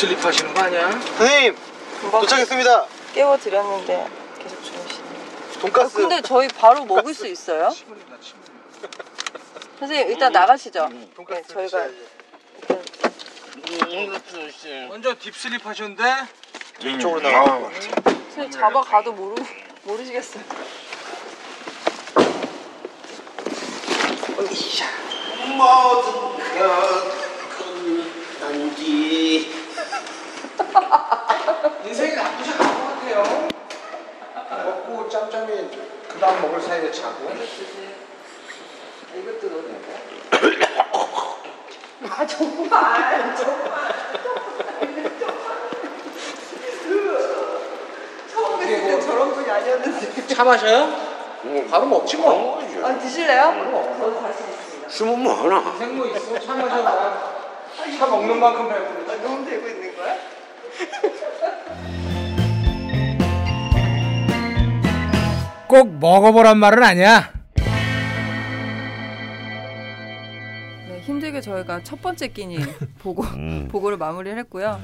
deep sleep 하시는 거 아니야? 선생님 금방 도착했습니다. 깨워드렸는데 계속 주무시네. 돈가스. 근데 저희 바로 먹을 수 있어요? 침 흘린다 침. 선생님 일단 나가시죠. 네, 돈가스 저희가 일단 먼저 deep sleep 하셨는데 이쪽으로 것 같아요. 선생님 잡아 가도 모르 모르시겠어요. 난지. 인생이 나쁘지 않은 것 같아요. 먹고 짬짬이 그다음 먹을 사이에 자고. 이것도 넣어야 아 정말 정말 처음 뵀을 때 저런 분이 아니었는데. 차 마셔요? 바로 먹지 뭐. 아 드실래요? 저도 다시 먹습니다. 숨은 뭐 하나? 생모 있어. 차 마셔봐. 차 먹는 만큼 배부르. 아, 너무 되고 있는 거야? 꼭 먹어보란 말은 아니야. 네, 힘들게 저희가 첫 번째 끼니 보고 음. 보고를 마무리를 했고요.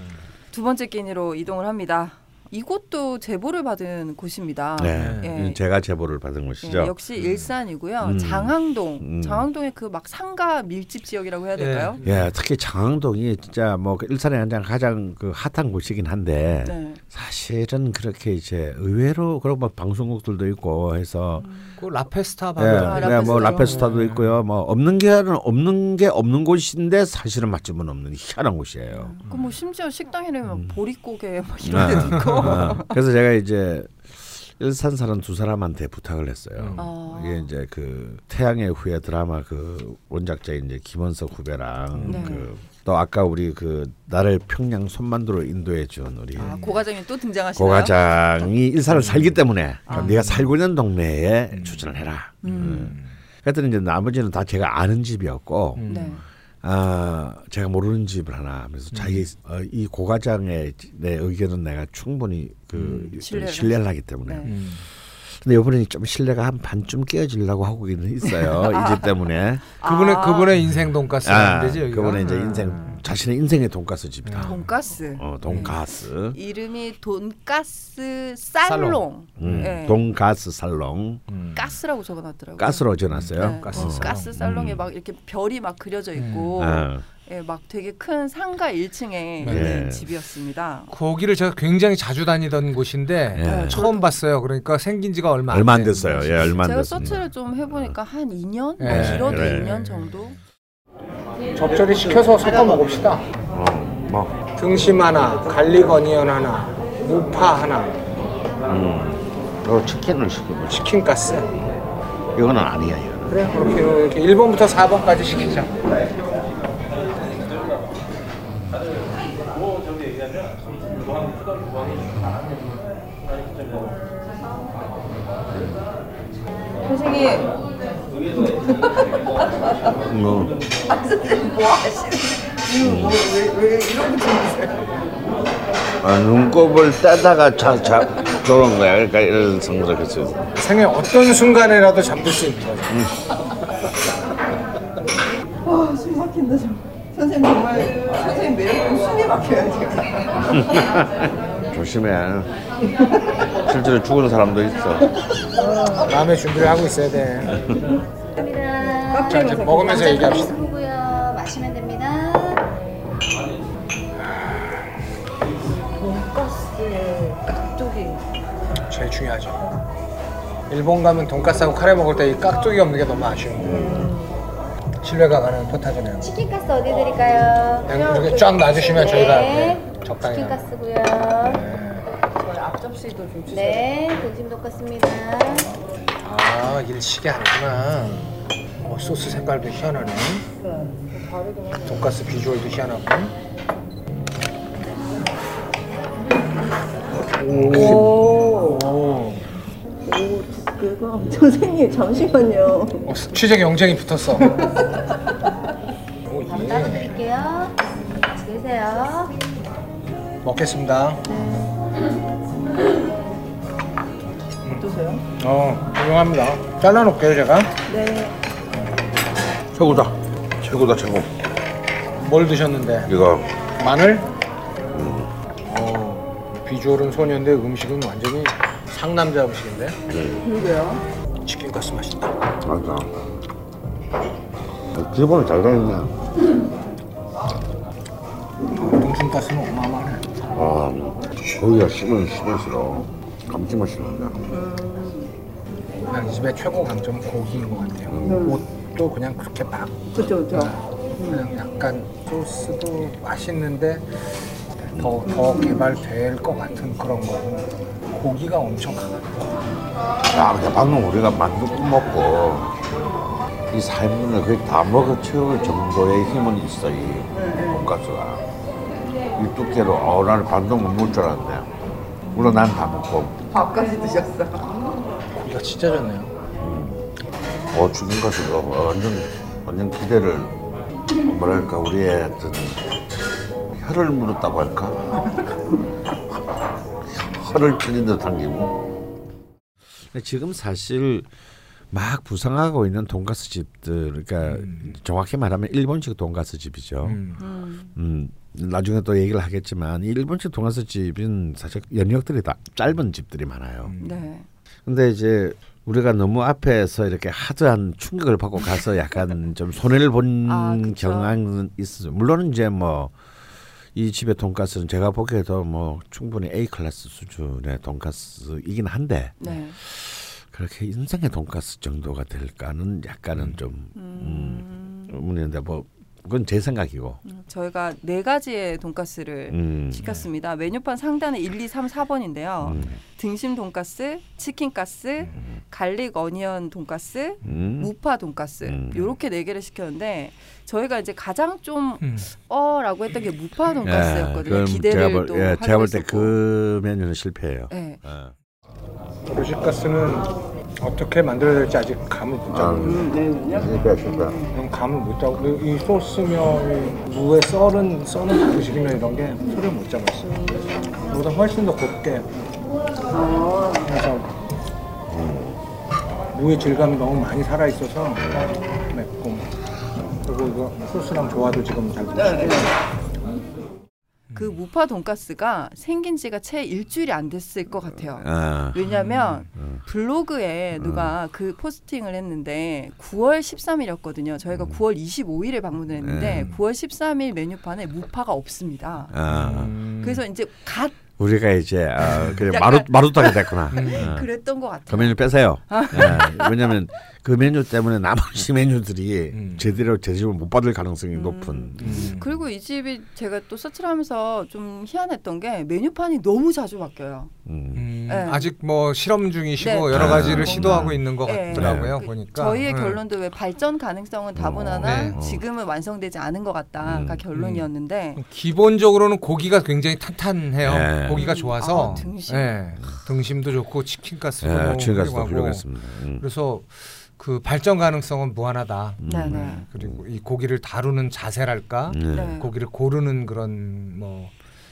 두 번째 끼니로 이동을 합니다. 이곳도 제보를 받은 곳입니다. 네, 예. 제가 제보를 받은 곳이죠. 예, 역시 일산이고요. 음. 장항동, 음. 장항동의 그 막 상가 밀집 지역이라고 해야 될까요? 예, 특히 장항동이 진짜 뭐그 일산에 가장 가장 그 핫한 곳이긴 한데 네. 사실은 그렇게 이제 의외로 그런 뭐 방송국들도 있고 해서 그 라페스타 예, 바로. 아, 네, 뭐? 라페스타도 있고요. 뭐 없는 게 없는 게 없는 곳인데 사실은 맛집은 없는 희한한 곳이에요. 그뭐 심지어 식당 이름이 막 보릿고개 막 아, 이런 데도 있고. 아, 그래서 제가 이제 일산 사람 두 사람한테 부탁을 했어요. 아. 이게 이제 그 태양의 후예 드라마 그 원작자인 이제 김원석 후배랑 네. 그또 아까 우리 그 나를 평양 손만두로 인도해 준 우리 아, 고과장님 또 등장하시나요? 고과장이 일산을 살기 때문에 아. 네가 살고 있는 동네에 추천을 해라. 음. 그랬더니 이제 나머지는 다 제가 아는 집이었고 네. 아 제가 모르는 집을 하나 하면서 자기 음. 어, 이 고과장의 내 의견은 내가 충분히 그 신뢰를 신뢰를 하기 때문에 네. 음. 근데 이번에 좀 신뢰가 한 반쯤 깨어지려고 하고 있어요 이 집 때문에 그분의 아. 그분의 인생 돈가스라는 아, 데지 여기가. 그분의 이제 음. 인생 자신의 인생의 돈가스 집이다 돈가스. 어 돈가스 이름이 돈가스 살롱. 음, 네. 돈가스 살롱 음. 가스라고 적어놨더라고요. 가스로 지어놨어요 네. 가스 어, 살롱. 가스 살롱에 음. 막 이렇게 별이 막 그려져 있고, 아, 예, 막 되게 큰 상가 1층에 네. 있는 집이었습니다. 거기를 제가 굉장히 자주 다니던 곳인데 예. 처음 봤어요. 그러니까 생긴 지가 얼마 안, 얼마 안된 됐어요 예 얼마 안 제가 됐습니다 서치를 좀 해보니까 한 2년? 예, 길어도 그래. 2년 정도? 적절히 시켜서 섞어 먹읍시다. 어, 뭐 등심 하나, garlic onion 하나, 무파 하나, 음. 요 치킨을 시키고 치킨 가스. 이거는 아니야 이거는 그래 그렇게 이렇게 1번부터 4번까지 시키자. 선생님, 뭐 아, 선생님 뭐 하시는? 음, 뭐, 왜, 왜 이러고 주무세요? 아, 눈곱을 떼다가 자, 자, 저런 거야. 그러니까 이런 성질을 했어요. 생애 어떤 순간에라도 잠들 수 있는 거죠. 와, 숨 막힌다, 저. 선생님 정말, 선생님 매력은 숨이 막혀요, 지금. 조심해. 실제로 죽은 사람도 있어. 마음의 준비를 하고 있어야 돼. 자 이제 먹으면서 얘기합시다. 고요 마시면 됩니다. 돈가스의 깍두기. 제일 중요하죠. 일본 가면 돈가스하고 카레 먹을 때 이 깍두기 없는 게 너무 아쉬운 거예요. 신뢰가 가는 포타전이에요. 치킨 가스 어디 드릴까요? 그냥 이렇게 쫙 놔주시면 저희가 네. 네, 적당히 치킨 나눠. 가스고요. 저희 앞접시도 좀 주세요. 네, 등심 돈가스입니다. 아 일식이 아니구나. 어, 소스 색깔도 희한하네. 돈가스 비주얼도 희한하고. 오, 오, 그거 선생님 잠시만요. 어, 취재 경쟁이 붙었어. 오, 따로 예. 드릴게요. 드세요. 먹겠습니다. 어떠세요? 어, 훌륭합니다. 잘라놓을게요, 제가. 네. 최고다. 최고다, 최고. 뭘 드셨는데? 이거 마늘? 비주얼은 소녀인데 음식은 완전히 상남자 음식인데 그러게요. 치킨 가스 맛있다. 맞아. 기본은 잘 되네. 동심 가스는 어마어마하네. 아, 거기가 씹으면 씹을수록 감칠맛이 난다. 그냥 이 집의 최고 강점은 고기인 것 같아요. 옷 도 그냥 그렇게 막 그렇죠, 그렇죠. 그냥 약간 소스도 맛있는데 더, 더 개발될 것 같은 그런 거고 고기가 엄청 강하다. 야, 근데 방금 우리가 만두국 먹고 이 삶을 거의 다 먹어 채울 정도의 힘은 있어, 이 돈가스가. 이 두께로, 어, 나는 반도 못 먹을 줄 알았네. 물론 난 다 먹고, 밥까지 드셨어. 고기가 진짜 좋네요. 어, 주돈가스가 완전, 완전 기대를, 뭐랄까, 우리의 어떤 혀를 물었다고 할까? 혀를 찔린 듯한 기분. 지금 사실 막 부상하고 있는 돈가스 집들, 그러니까 정확히 말하면 일본식 돈가스 집이죠. 음. 나중에 또 얘기를 하겠지만 이 일본식 돈가스 집은 사실 연역들이 다 짧은 집들이 많아요. 네. 근데 이제 우리가 너무 앞에서 이렇게 하드한 충격을 받고 가서 약간 좀 손해를 본 아. 경향은 있어요. 물론 이제 뭐 이 집의 돈가스는 제가 보기에도 뭐 충분히 A class 수준의 돈가스이긴 한데 네. 그렇게 인생의 돈가스 정도가 될까는 약간은 좀 음, 의문인데 뭐 그건 제 생각이고. 저희가 네 가지의 돈가스를 음. 시켰습니다. 메뉴판 상단에 1, 2, 3, 4번인데요. 음. 등심 돈가스, 치킨 가스, garlic onion 돈가스, 음. 무파 돈가스 음. 요렇게 네 개를 시켰는데 저희가 이제 가장 좀 음. 어라고 했던 게 무파 예, 돈가스였거든요. 그럼 기대를 제가 볼, 또 예, 제가 볼 때. 그 메뉴는 실패예요. 네. 어. 로식가스는 어떻게 만들어야 될지 아직 감을 못 잡고 음, 네. 실패, 실패. 그냥 감을 못 잡고 이- 이 소스며 이 무에 썰은 써는 부식이며 이런 게 소리를 못 잡았어요. 그보다 훨씬 더 곱게 해서 무의 질감이 너무 많이 살아 있어서 맵고 그리고 이거 소스랑 조화도 지금 잘 네, 붙어요. 그 무파 돈가스가 생긴 지가 채 일주일이 안 됐을 것 같아요. 아, 왜냐면 음. 블로그에 누가 그 포스팅을 했는데 9월 13일이었거든요. 저희가 9월 25일에 방문을 했는데 음. 9월 13일 메뉴판에 무파가 없습니다. 아. 음. 그래서 이제 갓 우리가 이제 아, 그래 약간- 마루 마루타게 됐구나. 음. 어. 그랬던 것 같아요. 그 메뉴 빼세요. 예, 왜냐하면 그 메뉴 때문에 나머지 메뉴들이 음. 제대로 제집을 못 받을 가능성이 높은. 음. 그리고 이 집이 제가 또 서치를 하면서 좀 희한했던 게 메뉴판이 너무 자주 바뀌어요. 음. 음, 네. 아직 뭐 실험 중이시고 네. 여러 아, 가지를 뭔가- 시도하고 있는 것 네. 같더라고요 그 보니까 저희의 음. 결론도 왜 발전 가능성은 다분하나 네. 어. 지금은 완성되지 않은 것 같다가 음. 결론이었는데 기본적으로는 고기가 굉장히 탄탄해요. 네. 고기가 좋아서 아, 등심. 네. 등심도 좋고 치킨 가스도 예, 훌륭하고. 훌륭했습니다. 음. 그래서 그 발전 가능성은 무한하다. 네네. 네. 그리고 이 고기를 다루는 자세랄까, 음. 네. 고기를 고르는 그런 뭐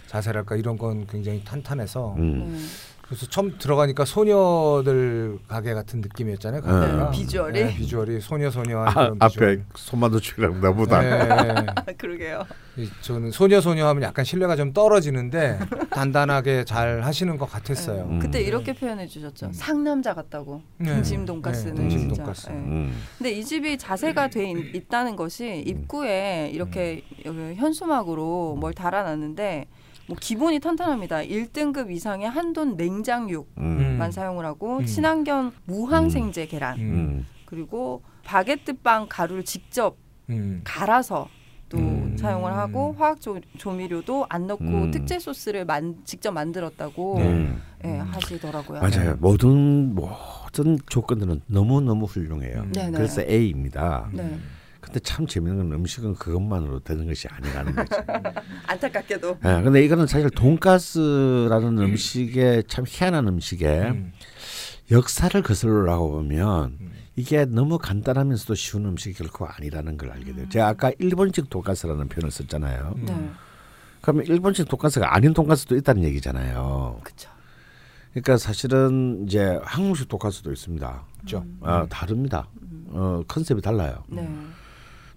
자세랄까 이런 건 굉장히 탄탄해서 음. 네. 그래서 처음 들어가니까 소녀들 가게 같은 느낌이었잖아요. 네, 비주얼이? 네, 비주얼이 소녀 소녀한 아, 그런 앞에 비주얼. 손마도축이랑 나보다. 네. 그러게요. 이- 저는 소녀 소녀 하면 약간 신뢰가 좀 떨어지는데 단단하게 잘 하시는 것 같았어요. 음. 그때 이렇게 표현해 주셨죠. 상남자 같다고. 네. 등심 돈가스는 네, 등심 진짜. 돈가스. 네. 음. 근데 이 집이 자세가 돼 있, 있다는 것이 입구에 이렇게 현수막으로 뭘 달아놨는데 뭐 기본이 탄탄합니다. 1등급 이상의 한돈 냉장육만 음. 사용을 하고 음. 친환경 무항생제 계란 음. 음. 그리고 바게트 빵 가루를 직접 음. 갈아서 또 음. 사용을 하고 화학 조, 조미료도 안 넣고 음. 특제 소스를 만, 직접 만들었다고 음. 예, 하시더라고요. 맞아요. 모든 모든 조건들은 너무 너무 훌륭해요. 음. 네네. 그래서 A입니다. 네. 근데 참 재밌는 건 음식은 그것만으로 되는 것이 아니라는 거죠. 안타깝게도 예, 근데 이거는 사실 돈가스라는 음 식의 참 희한한 음식에 음. 역사를 거슬러라고 보면 음. 이게 너무 간단하면서도 쉬운 음식이 결코 아니라는 걸 알게 돼요. 제가 아까 일본식 돈가스라는 표현을 썼잖아요. 음. 네. 그러면 일본식 돈가스가 아닌 돈가스도 있다는 얘기잖아요. 그렇죠. 그러니까 사실은 이제 한국식 돈가스도 있습니다. 그렇죠. 어, 다릅니다. 어, 컨셉이 달라요. 네.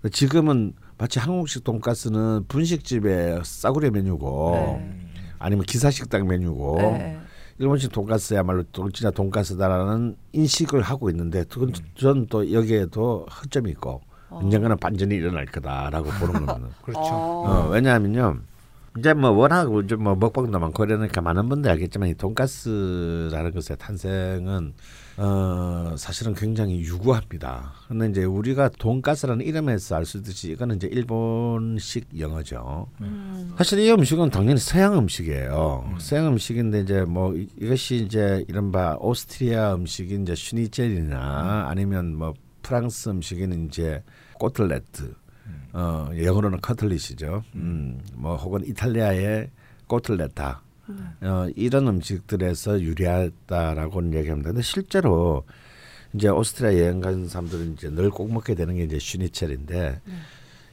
지금은 마치 한국식 돈가스는 분식집의 싸구려 메뉴고 네. 아니면 기사 식당 메뉴고 네. 일본식 돈가스야말로 돈- 진짜 돈가스다라는 인식을 하고 있는데 그건 저는 또 여기에도 허점이 있고 언젠가는 반전이 일어날 거다라고 보는 겁니다. 그렇죠. 어, 왜냐하면요. 이제 뭐 워낙 이제 뭐 먹방도 많고 이러니까 많은 분들 알겠지만 이 돈가스라는 것의 탄생은 어 사실은 굉장히 유구합니다. 근데 이제 우리가 돈가스라는 이름에서 알 수 있듯이 이거는 이제 일본식 영어죠. 사실 이 음식은 당연히 서양 음식이에요. 서양 음식인데 이제 뭐 이- 이것이 이제 이른바 오스트리아 음식인 이제 슈니첼이나 아니면 뭐 프랑스 음식인 이제 꼬틀레트. 어 영어로는 커틀릿이죠. 음, 뭐 혹은 이탈리아의 꼬틀레타 어, 이런 음식들에서 유리하다라고는 얘기합니다. 근데 실제로 이제 오스트리아 여행 간 사람들은 이제 늘 꼭 먹게 되는 게 이제 슈니첼인데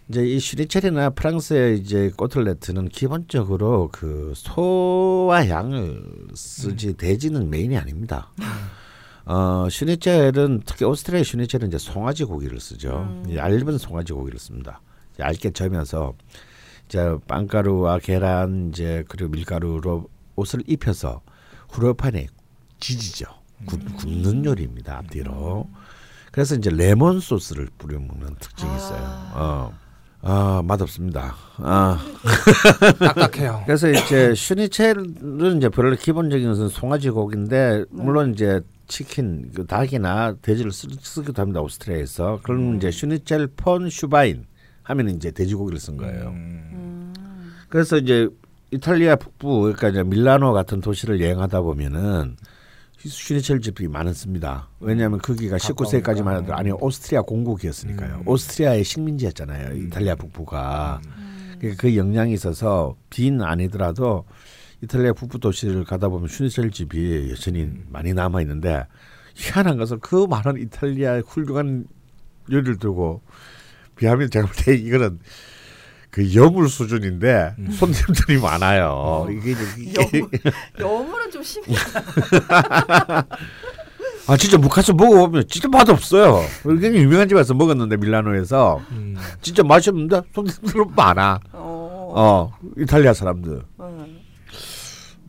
이제 이 슈니첼이나 프랑스의 이제 꼬틀레트는 기본적으로 그 소와 양을 쓰지 돼지는 메인이 아닙니다. 어, 슈니첼은 특히 오스트리아 슈니첼은 이제 송아지 고기를 쓰죠. 얇은 송아지 고기를 씁니다. 얇게 져면서 이제 빵가루와 계란 이제 그리고 밀가루로 옷을 입혀서 후라이팬에 지지죠. 굽, 굽는 요리입니다. 앞뒤로. 그래서 이제 레몬 소스를 뿌려 먹는 특징이 있어요. 어. 아, 맛없습니다. 아. 딱딱해요. 그래서 이제 슈니첼은 이제 별로 기본적인 것은 송아지 고기인데 물론 이제 치킨, 그 닭이나 돼지를 쓰, 쓰기도 합니다 오스트리아에서. 그럼 이제 Schnitzel von Schwein 하면 이제 돼지고기를 쓴 거예요. 음. 그래서 이제 이탈리아 북부 그러니까 이제 밀라노 같은 도시를 여행하다 보면은 슈니첼 집이 많습니다. 왜냐하면 거기가 19세기까지만 해도 아니 오스트리아 공국이었으니까요. 오스트리아의 식민지였잖아요. 이탈리아 북부가. 그러니까 그 영향이 있어서 빈 아니더라도 이탈리아 북부 도시를 가다 보면 슈니첼 집이 여전히 많이 남아 있는데 희한한 것은 그 많은 이탈리아의 훌륭한 요리를 두고 비하면 제가 볼 때 이거는 그 여물 수준인데 손님들이 많아요. 이게, 이게 여물, 여물은 좀 심해. 아 진짜 무카스 먹어보면 진짜 맛 없어요. 굉장히 유명한 집에서 먹었는데 밀라노에서 음. 진짜 맛이 없는데 손님들은 많아. 어. 어 이탈리아 사람들 음.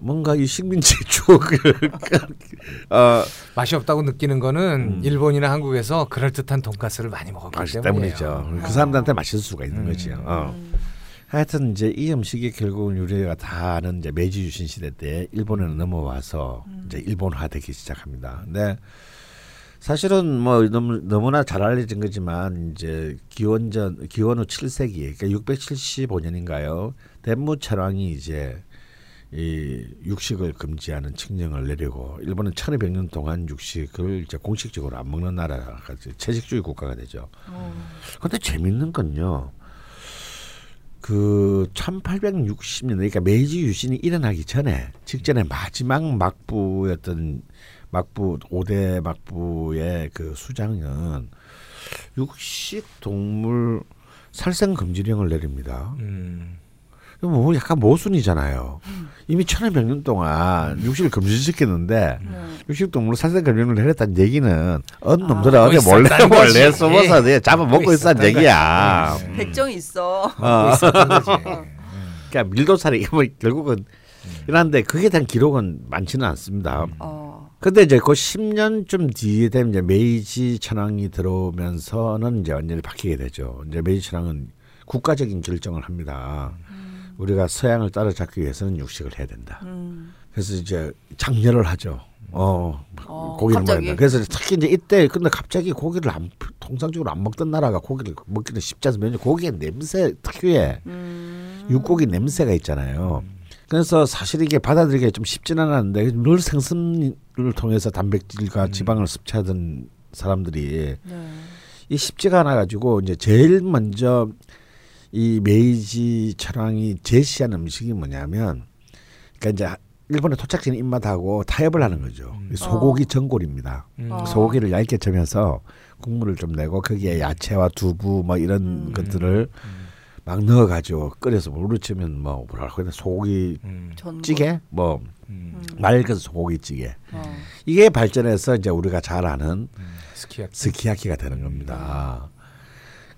뭔가 이 식민지 추억을 어 맛이 없다고 느끼는 거는 일본이나 한국에서 그럴 듯한 돈가스를 많이 먹었기. 때문이죠. 그 사람들한테 맛있을 수가 있는 거지요. 어. 하여튼 이제 이 음식이 결국은 우리가 다 아는 이제 메이지 유신 시대 때 일본에 넘어와서 이제 일본화되기 시작합니다. 근데 사실은 뭐 너무 너무나 잘 알려진 거지만 이제 기원전 기원 후 7세기 그러니까 675년인가요? 덴무 철왕이 이제 이 육식을 금지하는 칙령을 내리고 일본은 1200년 동안 육식을 이제 공식적으로 안 먹는 나라가 채식주의 국가가 되죠. 근데 재밌는 건요. 그 1860년 그러니까 메이지 유신이 일어나기 전에 직전에 마지막 막부였던 막부 5대 막부의 그 수장은 육식 동물 살생 금지령을 내립니다. 음. 뭐 약간 모순이잖아요. 이미 1500년 동안 육식을 금지시켰는데 육식 동물 살생 금지령을 내렸다는 얘기는 어느 놈들은 먹고 어디 몰래 몰래 거지. 숨어서 그냥 잡아먹고 있었다는 얘기야. 거지. 음. 백정이 있어. 거지. 그러니까 밀도살이 뭐 결국은 이런데 그게 대한 기록은 많지는 않습니다. 어. 근데 이제 그 10년쯤 뒤에 되면 이제 메이지 천황이 들어오면서는 이제 완전히 바뀌게 되죠. 이제 메이지 천황은 국가적인 결정을 합니다. 우리가 서양을 따라잡기 위해서는 육식을 해야 된다. 음. 그래서 이제 장려를 하죠. 어, 어, 고기를? 먹는다. 그래서 특히 이제 이때 근데 갑자기 고기를 안 통상적으로 안 먹던 나라가 고기를 먹기는 쉽지 않습니다. 고기의 냄새 특유의 음. 육고기 냄새가 있잖아요. 그래서 사실 이게 받아들이기가 좀 쉽지는 않았는데 늘 생선을 통해서 단백질과 지방을 섭취하던 사람들이 네. 이 쉽지가 않아 가지고 이제 제일 먼저 이 메이지 철왕이 제시한 음식이 뭐냐면 그러니까 이제 일본의 토착지는 입맛하고 타협을 하는 거죠. 이 소고기 전골입니다. 어. 소고기를 얇게 쪄면서 국물을 좀 내고 거기에 야채와 두부 뭐 이런 것들을 막 넣어가지고 끓여서 물을 치면 뭐 뭐라고 해야 되나 소고기 음. 찌개 뭐 음. 맑은 소고기 찌개 어. 이게 발전해서 이제 우리가 잘 아는 스키야키. 스키야키가 되는 겁니다.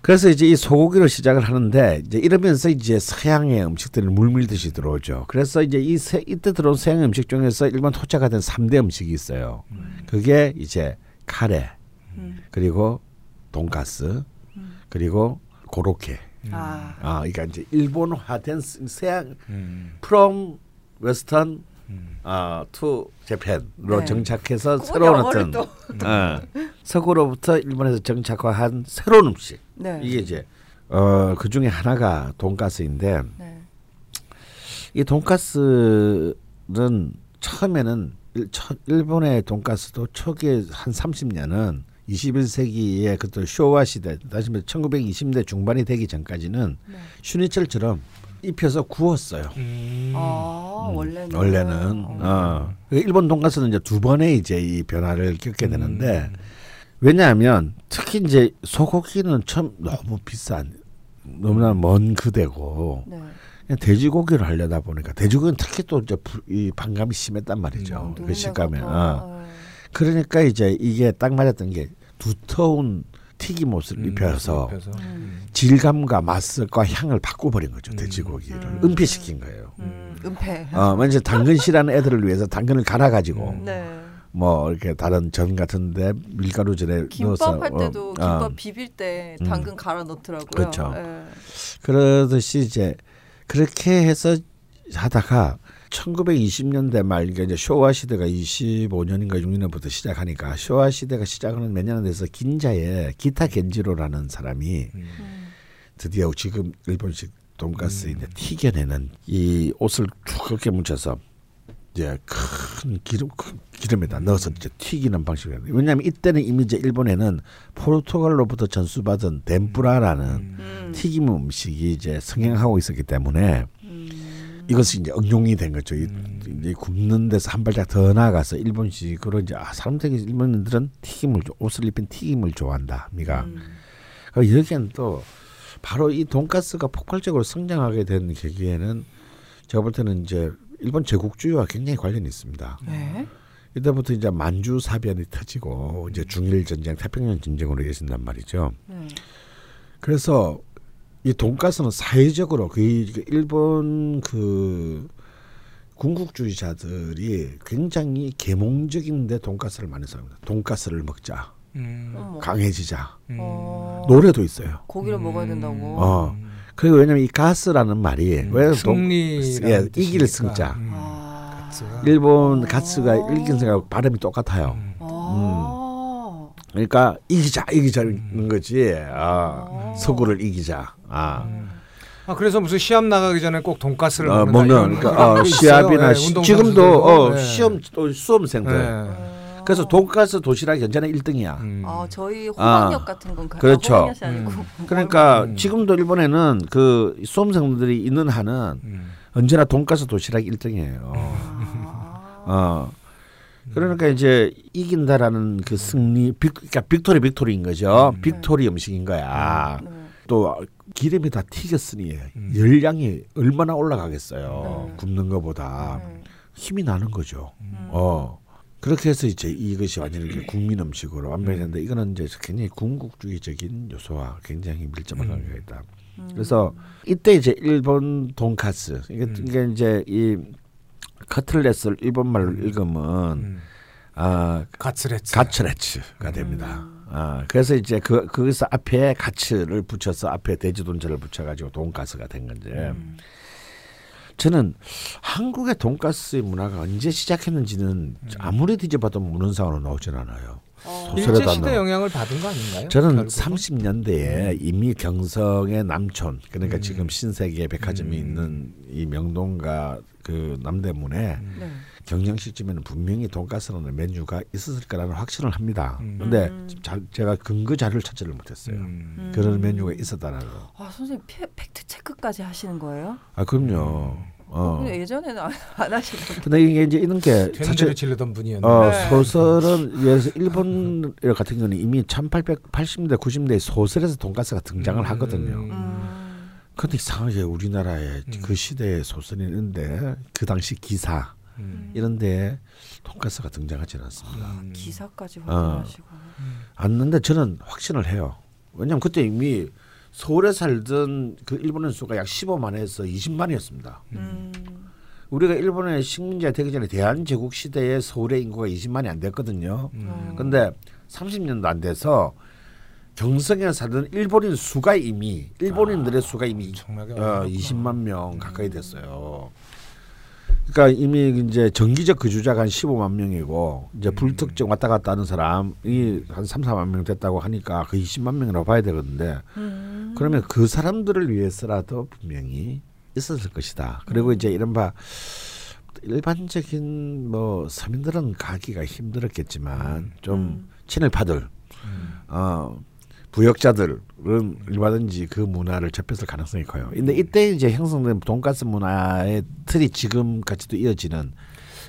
그래서 이제 이 소고기로 시작을 하는데 이제 이러면서 이제 서양의 음식들이 물밀듯이 들어오죠. 그래서 이제 이 세, 이때 들어온 서양 음식 중에서 일본 토착화 된 3대 음식이 있어요. 그게 이제 카레 음. 그리고 돈가스 그리고 고로케. 아. 아, 그러니까 이제 일본화된 스- 서양 음. from western 아, to Japan으로 네. 정착해서 꼭 새로운 어떤 또. 어, 서구로부터 일본에서 정착화한 새로운 음식. 네. 이게 이제 어, 그 중에 하나가 돈가스인데 네. 이 돈가스는 처음에는 일, 처, 일본의 돈가스도 초기에 한 30년은 21세기의 그때 쇼와 시대, 다시 말해 1920대 중반이 되기 전까지는 네. 슈니첼처럼 입혀서 구웠어요. 음. 아 원래는 원래는 어. 어. 일본 돈가스는 이제 두 번의 이제 이 변화를 겪게 되는데 음. 왜냐하면 특히 이제 소고기는 처음 너무 비싼 너무나 먼 그대고 네. 그냥 돼지고기를 하려다 보니까 돼지고기는 특히 또 이제 부- 이 반감이 심했단 말이죠. 음, 그 식감에. 어. 더, 어. 그러니까 이제 이게 딱 맞았던 게 두터운 튀김옷을 음, 입혀서 입혀서. 음. 질감과 맛과 향을 바꿔버린 거죠. 음. 돼지고기를 음. 은폐시킨 거예요. 음, 은폐. 어, 먼저 당근 싫어하는 애들을 위해서 당근을 갈아가지고 음. 네. 뭐 이렇게 다른 전 같은데 밀가루전에 김밥 할 때도 어, 김밥 어, 비빌 때 음. 당근 갈아 넣더라고요. 그렇죠. 예. 그러듯이 이제 그렇게 해서 하다가 1920년대 말 그러니까 이제 쇼와 시대가 25년인가 6년부터 시작하니까 쇼와 시대가 시작하는 몇 년에 돼서 긴자에 기타 겐지로라는 사람이 음. 음. 드디어 지금 일본식 돈가스 이제 튀겨내는 이 옷을 두껍게 묻혀서 이제 큰 기름 큰 기름에다 넣어서 이제 튀기는 방식이에요. 왜냐하면 이때는 이미 이제 일본에는 포르투갈로부터 전수받은 덴뿌라라는 음. 튀김 음식이 이제 성행하고 있었기 때문에 음. 이것이 이제 응용이 된 거죠. 이- 음. 이제 굽는 데서 한 발짝 더 나아가서 일본식으로 이제 아, 사람들이 일본인들은 튀김을 좋- 옷을 입힌 튀김을 좋아한다. 미가 음. 그 여기엔 또 바로 이 돈가스가 폭발적으로 성장하게 된 계기에는 제가 볼 때는 이제 일본 제국주의와 굉장히 관련이 있습니다. 네. 이때부터 이제 만주 사변이 터지고 이제 중일 전쟁, 태평양 전쟁으로 이어진단 말이죠. 네. 그래서 이 돈가스는 사회적으로 그 일본 그 군국주의자들이 굉장히 계몽적인데 돈가스를 많이 사용합니다. 돈가스를 먹자, 음. 어머. 강해지자. 음. 어. 노래도 있어요. 고기를 먹어야 된다고. 어. 그리고 왜냐면 이 가스라는 말이 음. 왜 승리라는 예, 이길. 승자. 음. 아. 가스가. 일본 가스가 일긴 생각 발음이 똑같아요. 음. 아. 그러니까 이기자 이기자는 거지. 아, 음. 서구를 이기자. 아. 음. 아 그래서 무슨 시합 나가기 전에 꼭 돈가스를 어, 먹는 그러니까 어, 게 시합이나. 시- 예, 운동 지금도. 어, 예. 시험 또 수험생들. 예. 그래서 돈가스 도시락 연전에 1등이야. 음. 아 저희 호박엿 같은 건 가- 그렇죠. 아, 호박엿이 아니고 그러니까 음. 지금도 일본에는 그 수험생들이 있는 한은 음. 언제나 돈가스 도시락 1등이에요. 아. 어. 그러니까 이제 이긴다라는 그 승리, 빅, 그러니까 victory victory인 거죠. 음. victory 음식인 거야. 네. 또 기름이 다 튀겼으니 음. 열량이 얼마나 올라가겠어요. 네. 굽는 것보다 네. 힘이 나는 거죠. 음. 어. 그렇게 해서 이제 이것이 완전히 국민 음식으로 완벽히 되는데 이거는 이제 굉장히 군국주의적인 요소와 굉장히 밀접한 음. 관계가 있다. 음. 그래서 이때 이제 일본 돈카스 이게, 음. 이게 이제 이 커틀렛을 일본 말로 음. 읽으면 음. 아 가츠레츠. 가츠레츠가 됩니다. 아 그래서 이제 그 거기서 앞에 가츠를 붙여서 앞에 돼지 돈자를 붙여가지고 돈가스가 된 건데 음. 저는 한국의 돈가스의 문화가 언제 시작했는지는 아무리 뒤져봐도 문헌상으로 나오진 않아요. 어. 일제 안 시대. 영향을 받은 거 아닌가요? 저는 결국은? 30년대에 이미 경성의 남촌 그러니까 음. 지금 신세계 백화점이 음. 있는 이 명동과 그 남대문에 네. 경양식집에는 분명히 돈가스라는 메뉴가 있었을 거라는 확신을 합니다. 음. 근데 음. 자, 제가 근거 자료를 찾지를 못했어요. 음. 음. 그런 메뉴가 있었다는 거. 아 선생님 팩- 팩트 체크까지 하시는 거예요? 아 그럼요. 어. 근데 예전에는 안, 안 하시던데. 근데 이게 이제 이런 게 사실 지르던 분이었는데. 어, 네. 소설은 예를 들어서 일본 같은 경우는 이미 1880년대 90년대 소설에서 돈가스가 등장을 음. 하거든요. 음. 근데 이상하게 우리나라에 음. 그 시대의 소설이 있는데 그 당시 기사 음. 이런데 돈가스가 등장하지는 않습니다. 음. 기사까지 어. 확인하시고. 않는데 저는 확신을 해요. 왜냐하면 그때 이미 서울에 살던 그 일본인 수가 약 15만에서 20만이었습니다. 음. 우리가 일본의 식민지가 되기 전에 대한제국 시대에 서울의 인구가 20만이 안 됐거든요. 음. 근데 30년도 안 돼서 경성에 살던 일본인 수가 이미 일본인들의 수가 이미 어, 많았구나. 20만 명 가까이 됐어요. 그러니까 이미 이제 정기적 거주자가 한 15만 명이고 이제 불특정 왔다 갔다 하는 사람이 한 3, 4만 명 됐다고 하니까 그 20만 명이라고 봐야 되거든요. 음. 그러면 그 사람들을 위해서라도 분명히 있었을 것이다. 그리고 이제 이른바 일반적인 뭐 서민들은 가기가 힘들었겠지만 좀 친일파들, 어 부역자들은 얼마든지 그 문화를 접했을 가능성이 커요. 근데 이때 이제 형성된 돈가스 문화의 틀이 지금까지도 이어지는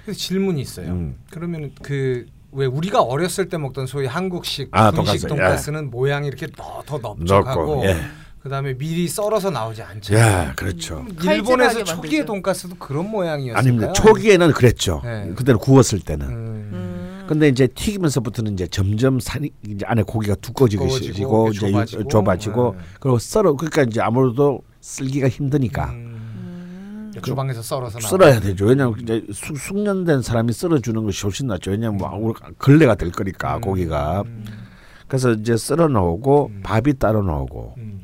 그래서 질문이 있어요. 음. 그러면 그 왜 우리가 어렸을 때 먹던 소위 한국식 아, 분식 돈가스, 돈가스는 모양이 이렇게 더, 더 넓적하고 예. 그다음에 미리 썰어서 나오지 않죠. 야 그렇죠. 일본에서 칼질하게 초기의 만들죠. 돈가스도 그런 모양이었어요. 아닙니다. 초기에는 그랬죠. 네. 그때는 구웠을 때는. 음. 음. 근데 이제 튀기면서부터는 이제 점점 산이 이제 안에 고기가 두꺼워지고 두꺼워지고, 이제 좁아지고. 좁아지고 네. 그리고 썰어 그러니까 이제 아무래도 쓸기가 힘드니까 음. 음. 주방에서 썰어서. 썰어야 되죠. 왜냐하면 이제 숙, 숙련된 사람이 썰어주는 것이 훨씬 낫죠. 왜냐하면 뭐 걸레가 될 거니까 음. 고기가. 음. 그래서 이제 썰어 나오고 음. 밥이 따로 나오고 음.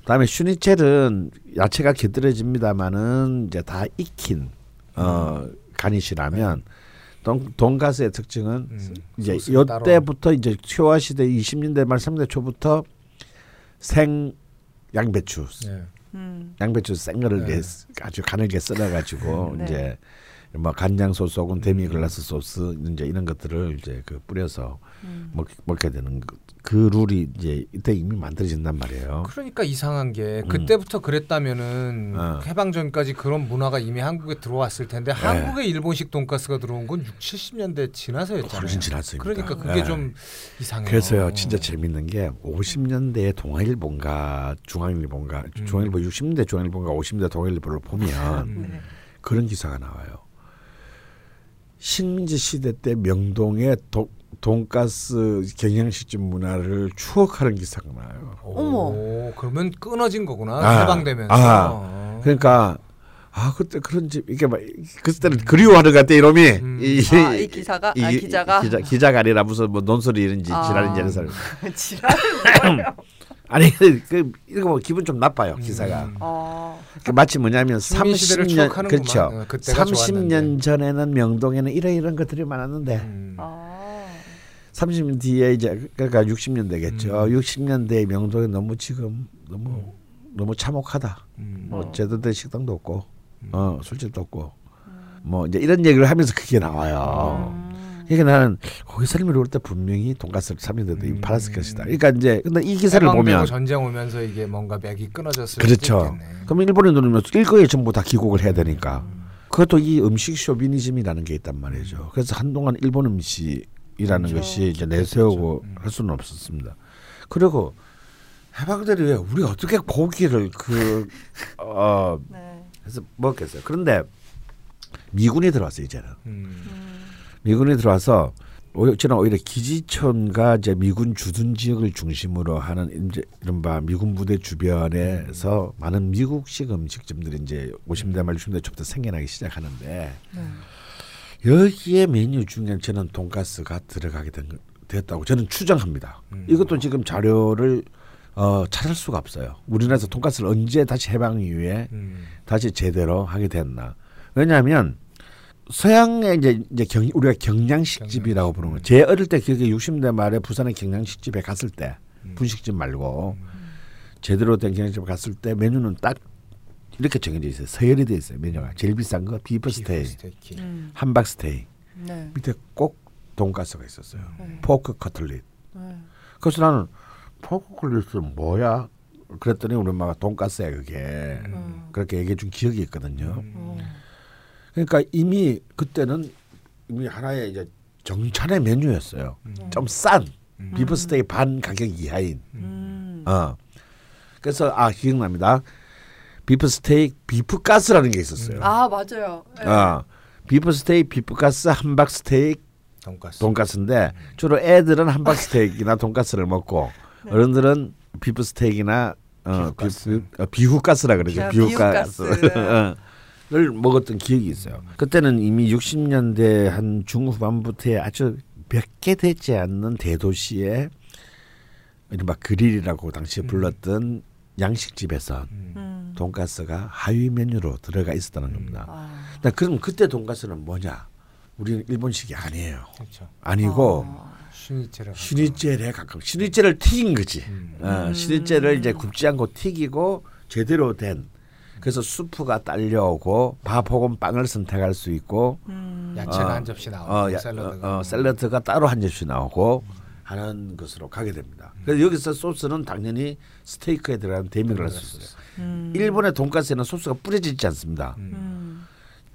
그다음에 슈니첼은 야채가 깃들어집니다만은 이제 다 익힌 어 가니시라면 돈, 돈가스의 특징은 음. 이제. 요때부터 이제 쇼와 시대 20년대 말 30대 초부터 생 양배추 예. 음. 양배추 생거를 네. 이제 아주 가늘게 썰어가지고 네. 이제 뭐 간장 소스 혹은 음. 데미글라스 소스 이제 이런 것들을 이제 그 뿌려서 음. 먹, 먹게 되는 그, 그 룰이 이제 이때 이미 만들어진단 말이에요. 그러니까 이상한 게 그때부터 그랬다면은 음. 어. 해방 전까지 그런 문화가 이미 한국에 들어왔을 텐데 네. 한국에 일본식 돈가스가 들어온 건 6, 70년대 지나서였잖아요. 훨씬 지났습니다. 그러니까 그게 네. 좀 이상해요. 그래서요, 진짜 재밌는 게 50년대에 동아일보인가 중앙일보인가 음. 중앙일보 60년대 중앙일보인가 50년대 동아일보를 보면 음. 네. 그런 기사가 나와요. 식민지 시대 때 명동의 도, 돈가스 경양식집 문화를 추억하는 기사가 나와요. 오, 그러면 끊어진 거구나. 아, 해방되면서. 아. 어. 그러니까 아 그때 그런 집 이게 막 그때는 그리워하는 것 같아 이놈이 음. 이, 아, 이 기사가? 아, 기자가? 기자, 기자 가 아니라 무슨 뭐 논설이 이런지 아. 지랄인지 이런 사람 지랄. 아니 그, 그 이거 뭐 기분 좀 나빠요 기사가 음. 어. 그 마치 뭐냐면 식민 시대를 30년 추억하는구만. 그렇죠 어, 그때가 30년 좋았는데. 전에는 명동에는 이런 이런 것들이 많았는데 음. 아. 30년 뒤에 이제 그러니까 60년 되겠죠 음. 60년대 명동이 너무 지금 너무 너무 참혹하다 음. 뭐 제대로 된 식당도 없고 어 술집도 없고 뭐 이제 이런 얘기를 하면서 그게 나와요. 음. 그러니까 나는 거기 사람이 올때 분명히 돈가스를 3년대도 음. 팔았을 것이다. 그러니까 이제 근데 이 기사를 보면 전쟁 오면서 이게 뭔가 맥이 끊어졌을 그렇죠. 그럼 일본인들은 일거에 전부 다 기곡을 해야 되니까 그것도 이 음식 쇼비니즘이라는 게 있단 말이죠. 그래서 한동안 일본 음식 이라는 그렇죠. 것이 이제 내세우고 음. 할 수는 없었습니다. 그리고 해방들이 왜 우리 어떻게 고기를 그 어 네. 해서 먹겠어요. 그런데 미군이 들어왔어요 이제는. 음. 미군이 들어와서 오히려 저는 오히려 기지촌과 이제 미군 주둔 지역을 중심으로 하는 이제 이른바 미군 부대 주변에서 많은 미국식 음식점들이 이제 50대 말 60대 초부터 생겨나기 시작하는데 네. 여기에 메뉴 중에 저는 돈가스가 들어가게 된 거- 됐다고 저는 추정합니다. 음. 이것도 지금 자료를 어, 찾을 수가 없어요. 우리나라에서 돈가스를 언제 다시 해방 이후에 음. 다시 제대로 하게 됐나? 왜냐하면 서양의 이제 이제 경, 우리가 경양식집이라고 부르는 거. 제 어릴 때 기억에 60대 말에 부산의 경양식집에 갔을 때 분식집 말고 제대로 된 경양식집 에 갔을 때 메뉴는 딱 이렇게 정해져 있어요. 서열이 돼 있어요. 메뉴가 제일 비싼 거 비프 스테이, 스테이키. 음. 함박 스테이 네. 밑에 꼭 돈가스가 있었어요. 네. 포크 커틀릿. 네. 그래서 나는 포크 커틀릿은 뭐야? 그랬더니 우리 엄마가 돈가스야 그게 음. 그렇게 얘기해 준 기억이 있거든요. 어. 그러니까 이미 그때는 이미 하나의 이제 정찬의 메뉴였어요. 좀 싼 비프 스테이 반 가격 이하인. 음. 어. 그래서 아 기억납니다. 비프 스테이크 비프 가스라는 게 있었어요. 아 맞아요. 네. 어. 비프 스테이크, 비프 가스, 함박 스테이크, 돈가스. 돈가스인데 주로 애들은 함박 스테이크나 돈가스를 먹고 어른들은 비프 스테이크나 어. 비, 어, 비후 가스라 그러죠. 야, 비후가스. 비후 가스. 를 먹었던 기억이 있어요. 그때는 이미 60년대 한 중후반부터의 아주 몇 개 되지 않는 대도시에 이른바 그릴이라고 당시에 불렀던 양식집에서 음. 돈가스가 하위 메뉴로 들어가 있었다는 겁니다. 아. 나 그럼 그때 돈가스는 뭐냐? 우리는 일본식이 아니에요. 그렇죠. 아니고 어. 슈니체를 슈니젤에 가까운 슈니젤을 튀긴 거지. 음. 어, 슈니젤을 이제 굽지 않고 튀기고 제대로 된 그래서 수프가 딸려오고 밥 혹은 빵을 선택할 수 있고 음. 야채가 어, 한 접시 나오고 어, 야, 샐러드가 어, 어, 샐러드가 따로 한 접시 나오고 하는 것으로 가게 됩니다. 그래서 여기서 소스는 당연히 스테이크에 들어가는 데미그라스 소스. 음. 일본의 돈가스에는 소스가 뿌려지지 않습니다. 음.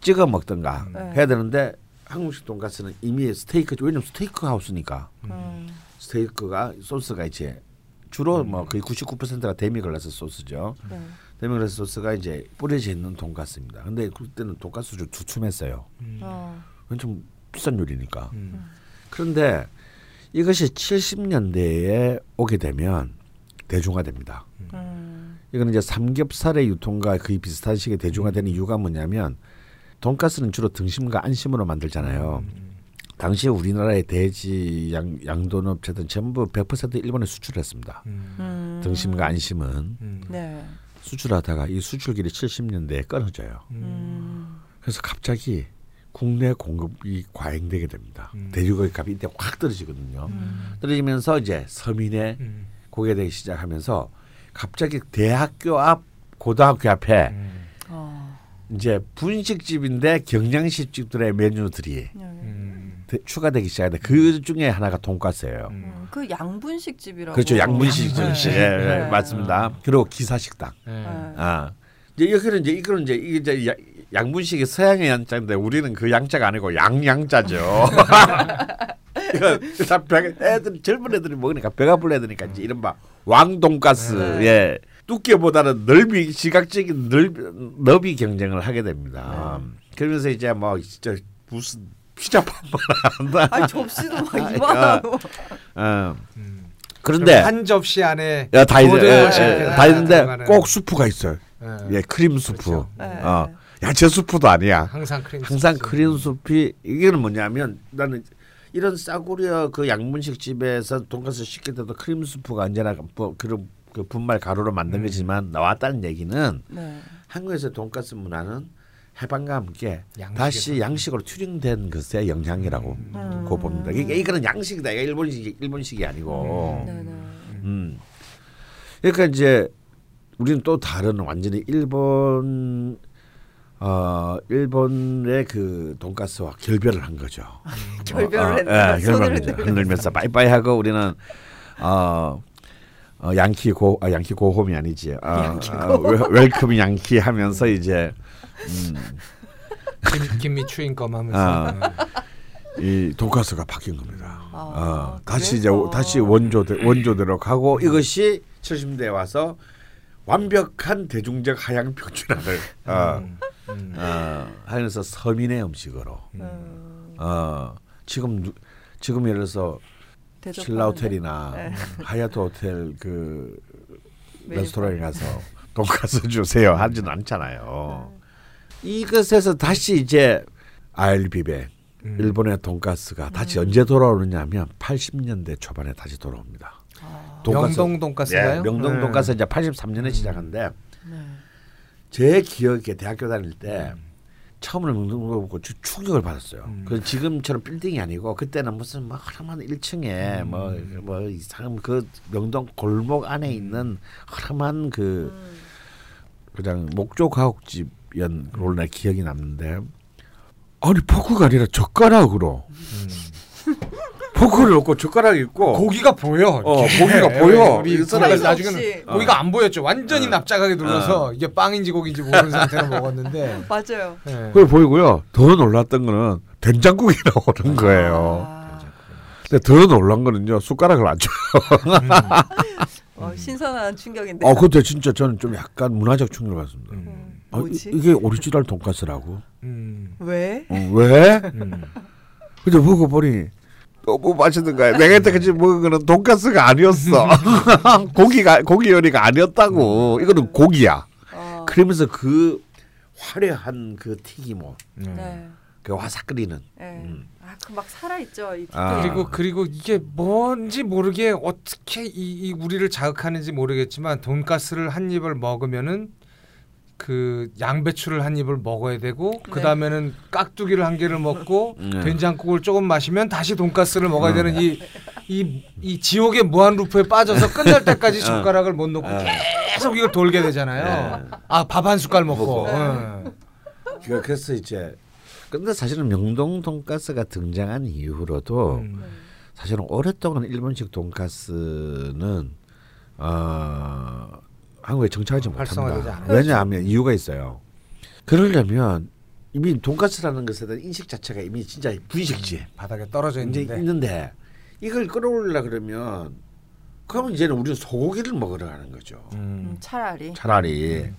찍어 먹든가 네. 해야 되는데 한국식 돈가스는 이미 스테이크 왜냐면 스테이크 하우스니까 음. 스테이크가 소스가 이제 주로 뭐 거의 99%가 데미글라스 소스죠. 네. 데미글라스 소스가 이제 뿌려져 있는 돈가스입니다. 근데 그때는 돈가스 좀 두툼했어요. 어. 그건 좀 비싼 요리니까. 음. 그런데 이것이 70년대에 오게 되면 대중화됩니다. 음. 이거는 이제 삼겹살의 유통과 거의 비슷한 시기에 대중화되는 이유가 뭐냐면 돈가스는 주로 등심과 안심으로 만들잖아요. 당시 우리나라의 돼지 양, 양돈 업체들 전부 100% 일본에 수출했습니다. 음. 음. 등심과 안심은 음. 네. 수출하다가 이 수출길이 70년대에 끊어져요. 음. 그래서 갑자기 국내 공급이 과잉되게 됩니다. 음. 돼지고기 값이 이때 확 떨어지거든요. 음. 떨어지면서 이제 서민의 음. 고객이 되기 시작하면서 갑자기 대학교 앞 고등학교 앞에 음. 어. 이제 분식집인데 경양식집들의 메뉴들이 여기. 음. 대- 추가되기 시작하는데 그 중에 하나가 돈가스예요. 음. 음. 그 양분식 집이라고. 그렇죠, 양분식 집. 양분식. 예, 예, 네. 맞습니다. 그리고 기사식당. 네. 네. 아, 이제 여기는 이제 이거는 이제 이게 이제 야- 양분식이 서양의 양자인데 우리는 그 양자가 아니고 양양자죠. 이거 다 배, 애들 젊은 애들이 먹으니까 배가 불러야 되니까 이제 이른바 왕돈가스 네. 예 두께보다는 넓이 시각적인 넓 너비 경쟁을 하게 됩니다. 그러면서 이제 뭐 진짜 무슨 피자 판만 한다. 아니 접시도 막 아, 이만하고. 어. 음. 그런데 한 접시 안에 야, 다 있, 예, 예, 다 있는데 들어가는- 꼭 수프가 있어요. 예. 예, 크림 수프. 그렇죠. 네. 어, 야채 수프도 아니야. 항상 크림 항상. 크림 수프 이게는 뭐냐면 나는 이런 싸구려 그 경양식 집에서 돈가스 시킬 때도 크림 수프가 언제나 뭐 그런 그 분말 가루로 만든 음. 거지만 나왔다는 얘기는 네. 한국에서 돈가스 문화는 해방과 함께. 다시 양식으로 튜닝된 것의 영향이라고 음. 고 봅니다. 이게 이거는 양식이다. 이게 일본식 일본식이 아니고. 네, 네. 음. 그러니까 이제 우리는 또 다른 완전히 일본 어 일본의 그 돈가스와 결별을 한 거죠. 결별을 어, 했네요. 예, 결별을 흔들면서. 흔들면서 빠이빠이 하고 우리는 어, 어 양키 go 아, 양키 go home이 아니지. 어, 어, wel- welcome 양키 하면서 이제 음, gim, gimme chewing gum 하면서 아. 네. 이 돈가스가 바뀐 겁니다. 아, 어, 다시 이제. 다시 원조대 원조대로 가고 이것이 70대에 와서 완벽한 대중적 하향 평준화를 어, 음. 음. 어, 하면서 서민의 음식으로 음. 어, 지금 누- 지금 예를 들어서. 신라 호텔이나 네. 하얏트 호텔 그. 레스토랑에 가서 돈가스 주세요 하지는 않잖아요. 이것에서 다시 이제 아일비베 음. 일본의 돈가스가 다시 언제 돌아오느냐면 80년대 초반에 다시 돌아옵니다. 명동 돈가스인가요? 예, 명동 네. 돈가스 이제 83년에 시작한데 네. 제 기억에 대학교 다닐 때 처음으로 명동 돈가스 보고 주- 충격을 받았어요. 음. 그 지금처럼 빌딩이 아니고 그때는 무슨 뭐 하나만 1층에 뭐뭐 이상 그 명동 골목 안에 있는 하나만 그 그냥 목조 가옥집이었 걸로 내 기억이 남는데. 아니 포크가 아니라 젓가락으로 포크를 놓고 젓가락 있고 고기가 보여. 어, 이렇게. 고기가 보여. 우리 나중에는 없이. 고기가 안 보였죠. 완전히 어. 납작하게 눌러서 이게 빵인지 고기인지 모르는 상태로 먹었는데. 맞아요. 네. 그게 보이고요. 더 놀랐던 거는 된장국이 나오는 거예요. 아, 근데 더 놀란 거는요. 숟가락을 안 줘요. 어, 신선한 충격인데. 어, 그때 진짜 저는 좀 약간 문화적 충격을 받습니다. 음. 아, 이- 뭐지? 이게 오리지널 돈가스라고? 음. 왜? 어, 왜? 음. 근데 먹어보니 너무 맛있는 거야. 내가 이때까지 먹은 거는 돈가스가 아니었어. 고기가 고기 요리가 아니었다고. 이거는 고기야. 어, 그러면서 그 화려한 그 튀김옷, 네. 그 화삭거리는. 네. 음. 아, 그 막 살아 있죠. 이 아. 그리고 그리고 이게 뭔지 모르게 어떻게 이, 이 우리를 자극하는지 모르겠지만 돈가스를 한 입을 먹으면은 그 양배추를 한 입을 먹어야 되고 그 다음에는 깍두기를 한 개를 먹고 네. 된장국을 조금 마시면 다시 돈가스를 먹어야 되는 이 이 이 지옥의 무한 루프에 빠져서 끝날 때까지 젓가락을 못 놓고 계속 이걸 돌게 되잖아요. 아 밥 한 숟갈 먹고. 응. 그- 그래서 이제 근데 사실은 명동 돈가스가 등장한 이후로도 음. 사실은 오랫동안 일본식 돈가스는 어, 한국에 정착하지 활성화되지 못합니다. 왜냐하면 이유가 있어요. 그러려면 이미 돈가스라는 것에 대한 인식 자체가 이미 진짜 분식지 바닥에 떨어져 있는데 있는데 이걸 끌어올리려 그러면 그러면 이제는 우리는 소고기를 먹으러 가는 거죠. 음, 차라리. 차라리.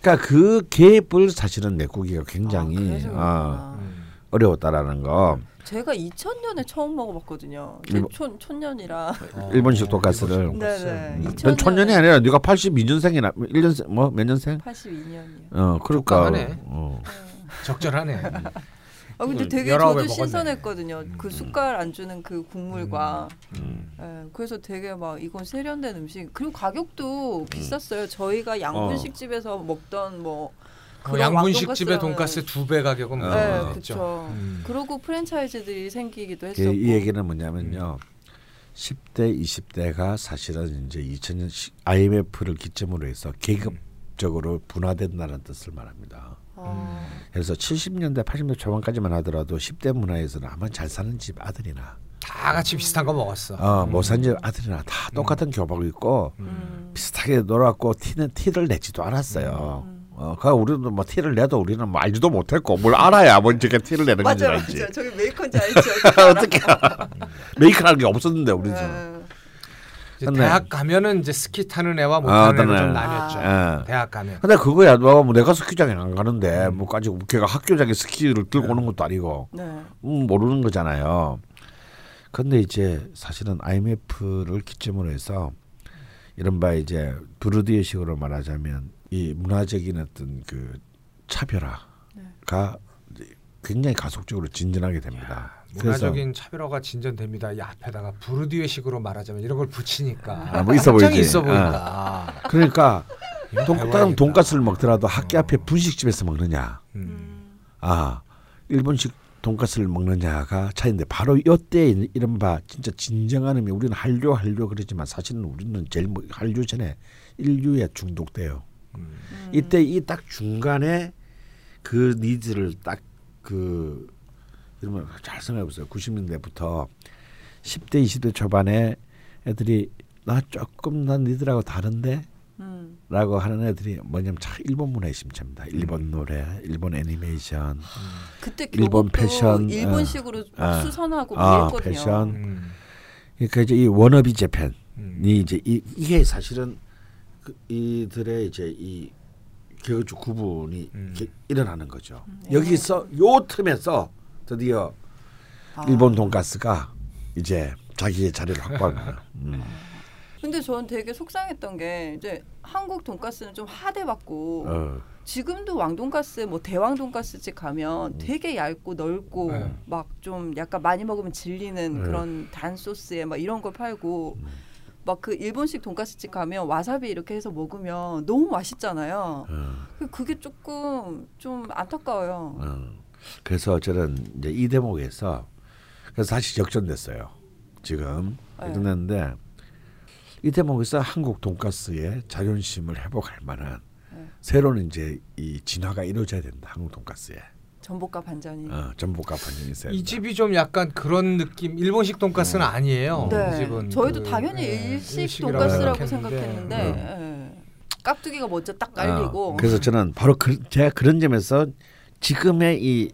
그러니까 그 갭을 사실은 내꾸기가 굉장히 아, 어, 그렇구나. 어려웠다라는 거. 제가 2000년에 처음 먹어봤거든요. 일본- 촌 촌년이라. 일본식 돈가스를. 네네. 넌 촌년이 아니라 네가 82년생이나 1년생 뭐몇 년생? 82년이요. 어 그러니까. 어. 적절하네. 아 근데 음, 되게 저도 먹었네. 신선했거든요. 그 숟갈 안 주는 그 국물과. 음. 예, 그래서 되게 막 이건 세련된 음식. 그리고 가격도 음. 비쌌어요. 저희가 양분식 집에서 먹던 뭐 어, 양분식 집의 돈가스 두 배 가격은 어. 네, 뭐 그렇죠. 음. 그러고 프랜차이즈들이 생기기도 그 했었고. 이 얘기는 뭐냐면요. 10대, 20대가 사실은 이제 2000년 IMF를 기점으로 해서 계급적으로 분화된다는 뜻을 말합니다. 어, 그래서 70년대, 80년대 초반까지만 하더라도 10대 문화에서는 아마 잘 사는 집 아들이나 다 같이 비슷한 거 먹었어. 어, 못 사는 집 아들이나 다 똑같은 교복 입고 음. 비슷하게 놀았고 티는 티를 내지도 않았어요. 어, 그 우리는 뭐 티를 내도 우리는 뭐 알지도 못했고 뭘 알아야 뭔지 그 티를 내는 건지 맞아요, 알지. 맞아요. 저기 메이커인지 알죠. 어떻게 메이커라는 게 없었는데 우리 집. 예. 이제 근데- 대학 가면은 이제 스키 타는 애와 못 아, 타는 애로 어떤 좀 애. 나뉘었죠. 아. 대학 가면. 근데 그거야 너뭐 내가 스키장에 안 가는데 뭐까지 걔가 학교장에 스키를 들고 오는 것도 아니고 네. 음, 모르는 거잖아요. 근데 이제 사실은 IMF를 기점으로 해서 이른바 이제 부르디에식으로 말하자면 이 문화적인 어떤 그 차별화가 이제 굉장히 가속적으로 진전하게 됩니다. 문화적인 차별화가 진전됩니다. 이 앞에다가 부르디에식으로 말하자면 이런 걸 붙이니까 아, 뭐 있어 보이지. 있어 보인다. 그러니까 돈, 돈가스를 먹더라도 학교 앞에 분식집에서 먹느냐, 음. 아 일본식 돈가스를 먹느냐가 차이인데 바로 이때 이른바 진짜 진정한 의미 우리는 한류 한류 그러지만 사실은 우리는 제일 뭐 한류 전에 일류에 중독돼요. 이때 이 딱 중간에 그 needs를 딱그 이러면 잘 생각해 보세요. 90년대부터 10대 20대 초반에 애들이 나 조금 난 니들하고 다른데 음. 라고 하는 애들이 뭐냐면 참 일본 문화에 심취합니다. 일본 노래, 일본 애니메이션, 그때 일본 패션, 일본식으로 어, 막 어. 수선하고 아, 막 이랬거든요. 패션. 음. 그러니까 이제 이 워너비 재팬이 음. 이제 이, 이게 사실은 그 이들의 이제 이 개그 구분이 음. 일어나는 거죠. 여기서 요 틈에서 드디어 아. 일본 돈가스가 이제 자기의 자리를 확보한 거예요. 음. 근데 저는 되게 속상했던 게 이제 한국 돈가스는 좀 하대받고 어. 지금도 왕돈가스 뭐 대왕 돈가스집 가면 음. 되게 얇고 넓고 네. 막좀 약간 많이 먹으면 질리는 네. 그런 단 소스에 막 이런 걸 팔고 음. 막 그 일본식 돈가스집 가면 와사비 이렇게 해서 먹으면 너무 맛있잖아요. 어. 그- 그게 조금 좀 안타까워요. 어. 그래서 저는 이제 이 대목에서 그래서 다시 역전됐어요. 지금 네. 역전됐는데 이 대목에서 한국 돈가스의 자존심을 회복할 만한 네. 새로운 이제 이 진화가 이루어져야 된다. 한국 돈가스에 전복과 반전이. 어, 전복과 반전이 있어야 이. 집이 좀 약간 그런 느낌 일본식 돈가스는 아니에요. 네. 이 집은 저희도 그, 당연히 예, 일식 돈가스라고 생각했는데, 생각했는데 예. 깍두기가 먼저 딱 깔리고 어, 그래서 저는 바로 그, 제가 그런 점에서 지금의 이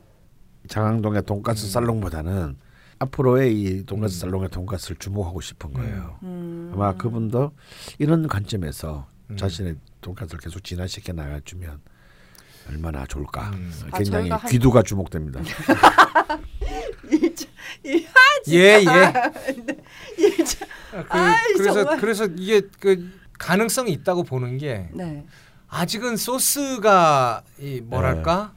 장항동의 돈가스 살롱보다는 앞으로의 이 돈가스 살롱의 돈가스를 주목하고 싶은 거예요. 음. 아마 그분도 이런 관점에서 음. 자신의 돈가스를 계속 진화시켜 나가주면 얼마나 좋을까. 음. 아, 굉장히 저희가 한- 귀두가 주목됩니다. 예 예. 예, 참. 그, 아이, 그래서 정말. 그래서 이게 그 가능성이 있다고 보는 게 네. 아직은 소스가 이 뭐랄까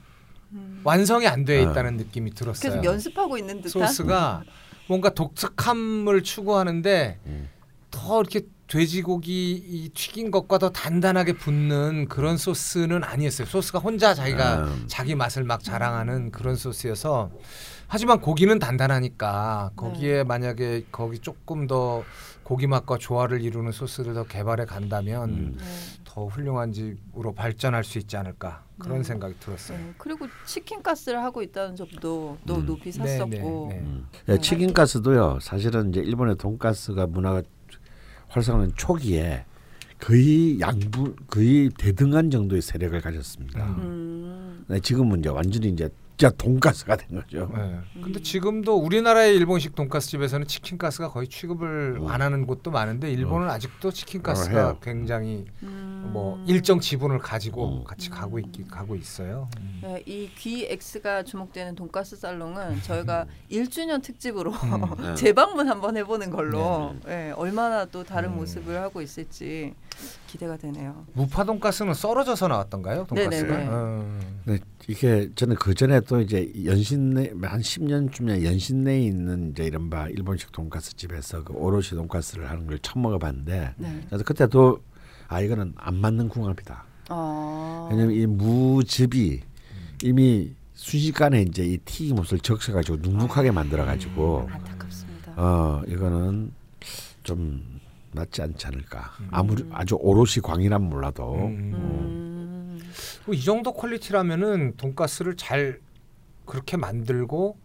완성이 안돼 네. 있다는 느낌이 들었어요. 계속 연습하고 있는 듯한. 소스가 뭔가 독특함을 추구하는데 음. 더 이렇게 돼지고기 이 튀긴 것과 더 단단하게 붙는 그런 소스는 아니었어요. 소스가 혼자 자기가 음. 자기 맛을 막 자랑하는 그런 소스여서 하지만 고기는 단단하니까 거기에 만약에 거기 조금 더 고기 맛과 조화를 이루는 소스를 더 개발해 간다면 음. 네. 더 훌륭한 집으로 발전할 수 있지 않을까 그런 네. 생각이 들었어요. 네. 그리고 치킨 가스를 하고 있다는 점도 또 음. 높이 네, 샀었고. 네, 네. 음. 예, 치킨 가스도요. 사실은 이제 일본의 돈가스가 문화가 활성화된 초기에 거의 양분 거의 대등한 정도의 세력을 가졌습니다. 음. 네, 지금은 이제 완전히 이제 진짜 돈가스가 된 거죠. 네. 근데 지금도 우리나라의 일본식 돈가스 집에서는 치킨 가스가 거의 취급을 안 하는 곳도 많은데 일본은 아직도 치킨 가스가 음. 해요. 굉장히 음. 뭐 일정 지분을 가지고 음. 같이 가고 있기 가고 있어요. 음. 네, 이 귀X가 주목되는 돈가스 살롱은 저희가 1주년 특집으로 음. 재방문 한번 해보는 걸로 네, 얼마나 또 다른 모습을 하고 있을지 기대가 되네요. 무파 돈가스는 썰어져서 나왔던가요? 돈가스가. 네네네. 어. 네, 이게 저는 그 전에 또 이제 연신내 한 10년쯤에 연신내에 있는 이제 이른바 일본식 돈가스 집에서 그 오롯이 돈가스를 하는 걸 처음 먹어봤는데 네. 그래서 그때도 아 이거는 안 맞는 궁합이다. 아. 왜냐면 이 무즙이 이미 순식간에 이제 이 튀김옷을 적셔가지고 눅눅하게 만들어가지고 안타깝습니다. 어 이거는 좀 맞지 않지 않을까. 아무리 아주 오롯이 광이란 몰라도 음. 음. 뭐이 정도 quality라면은 돈가스를 잘 그렇게 만들고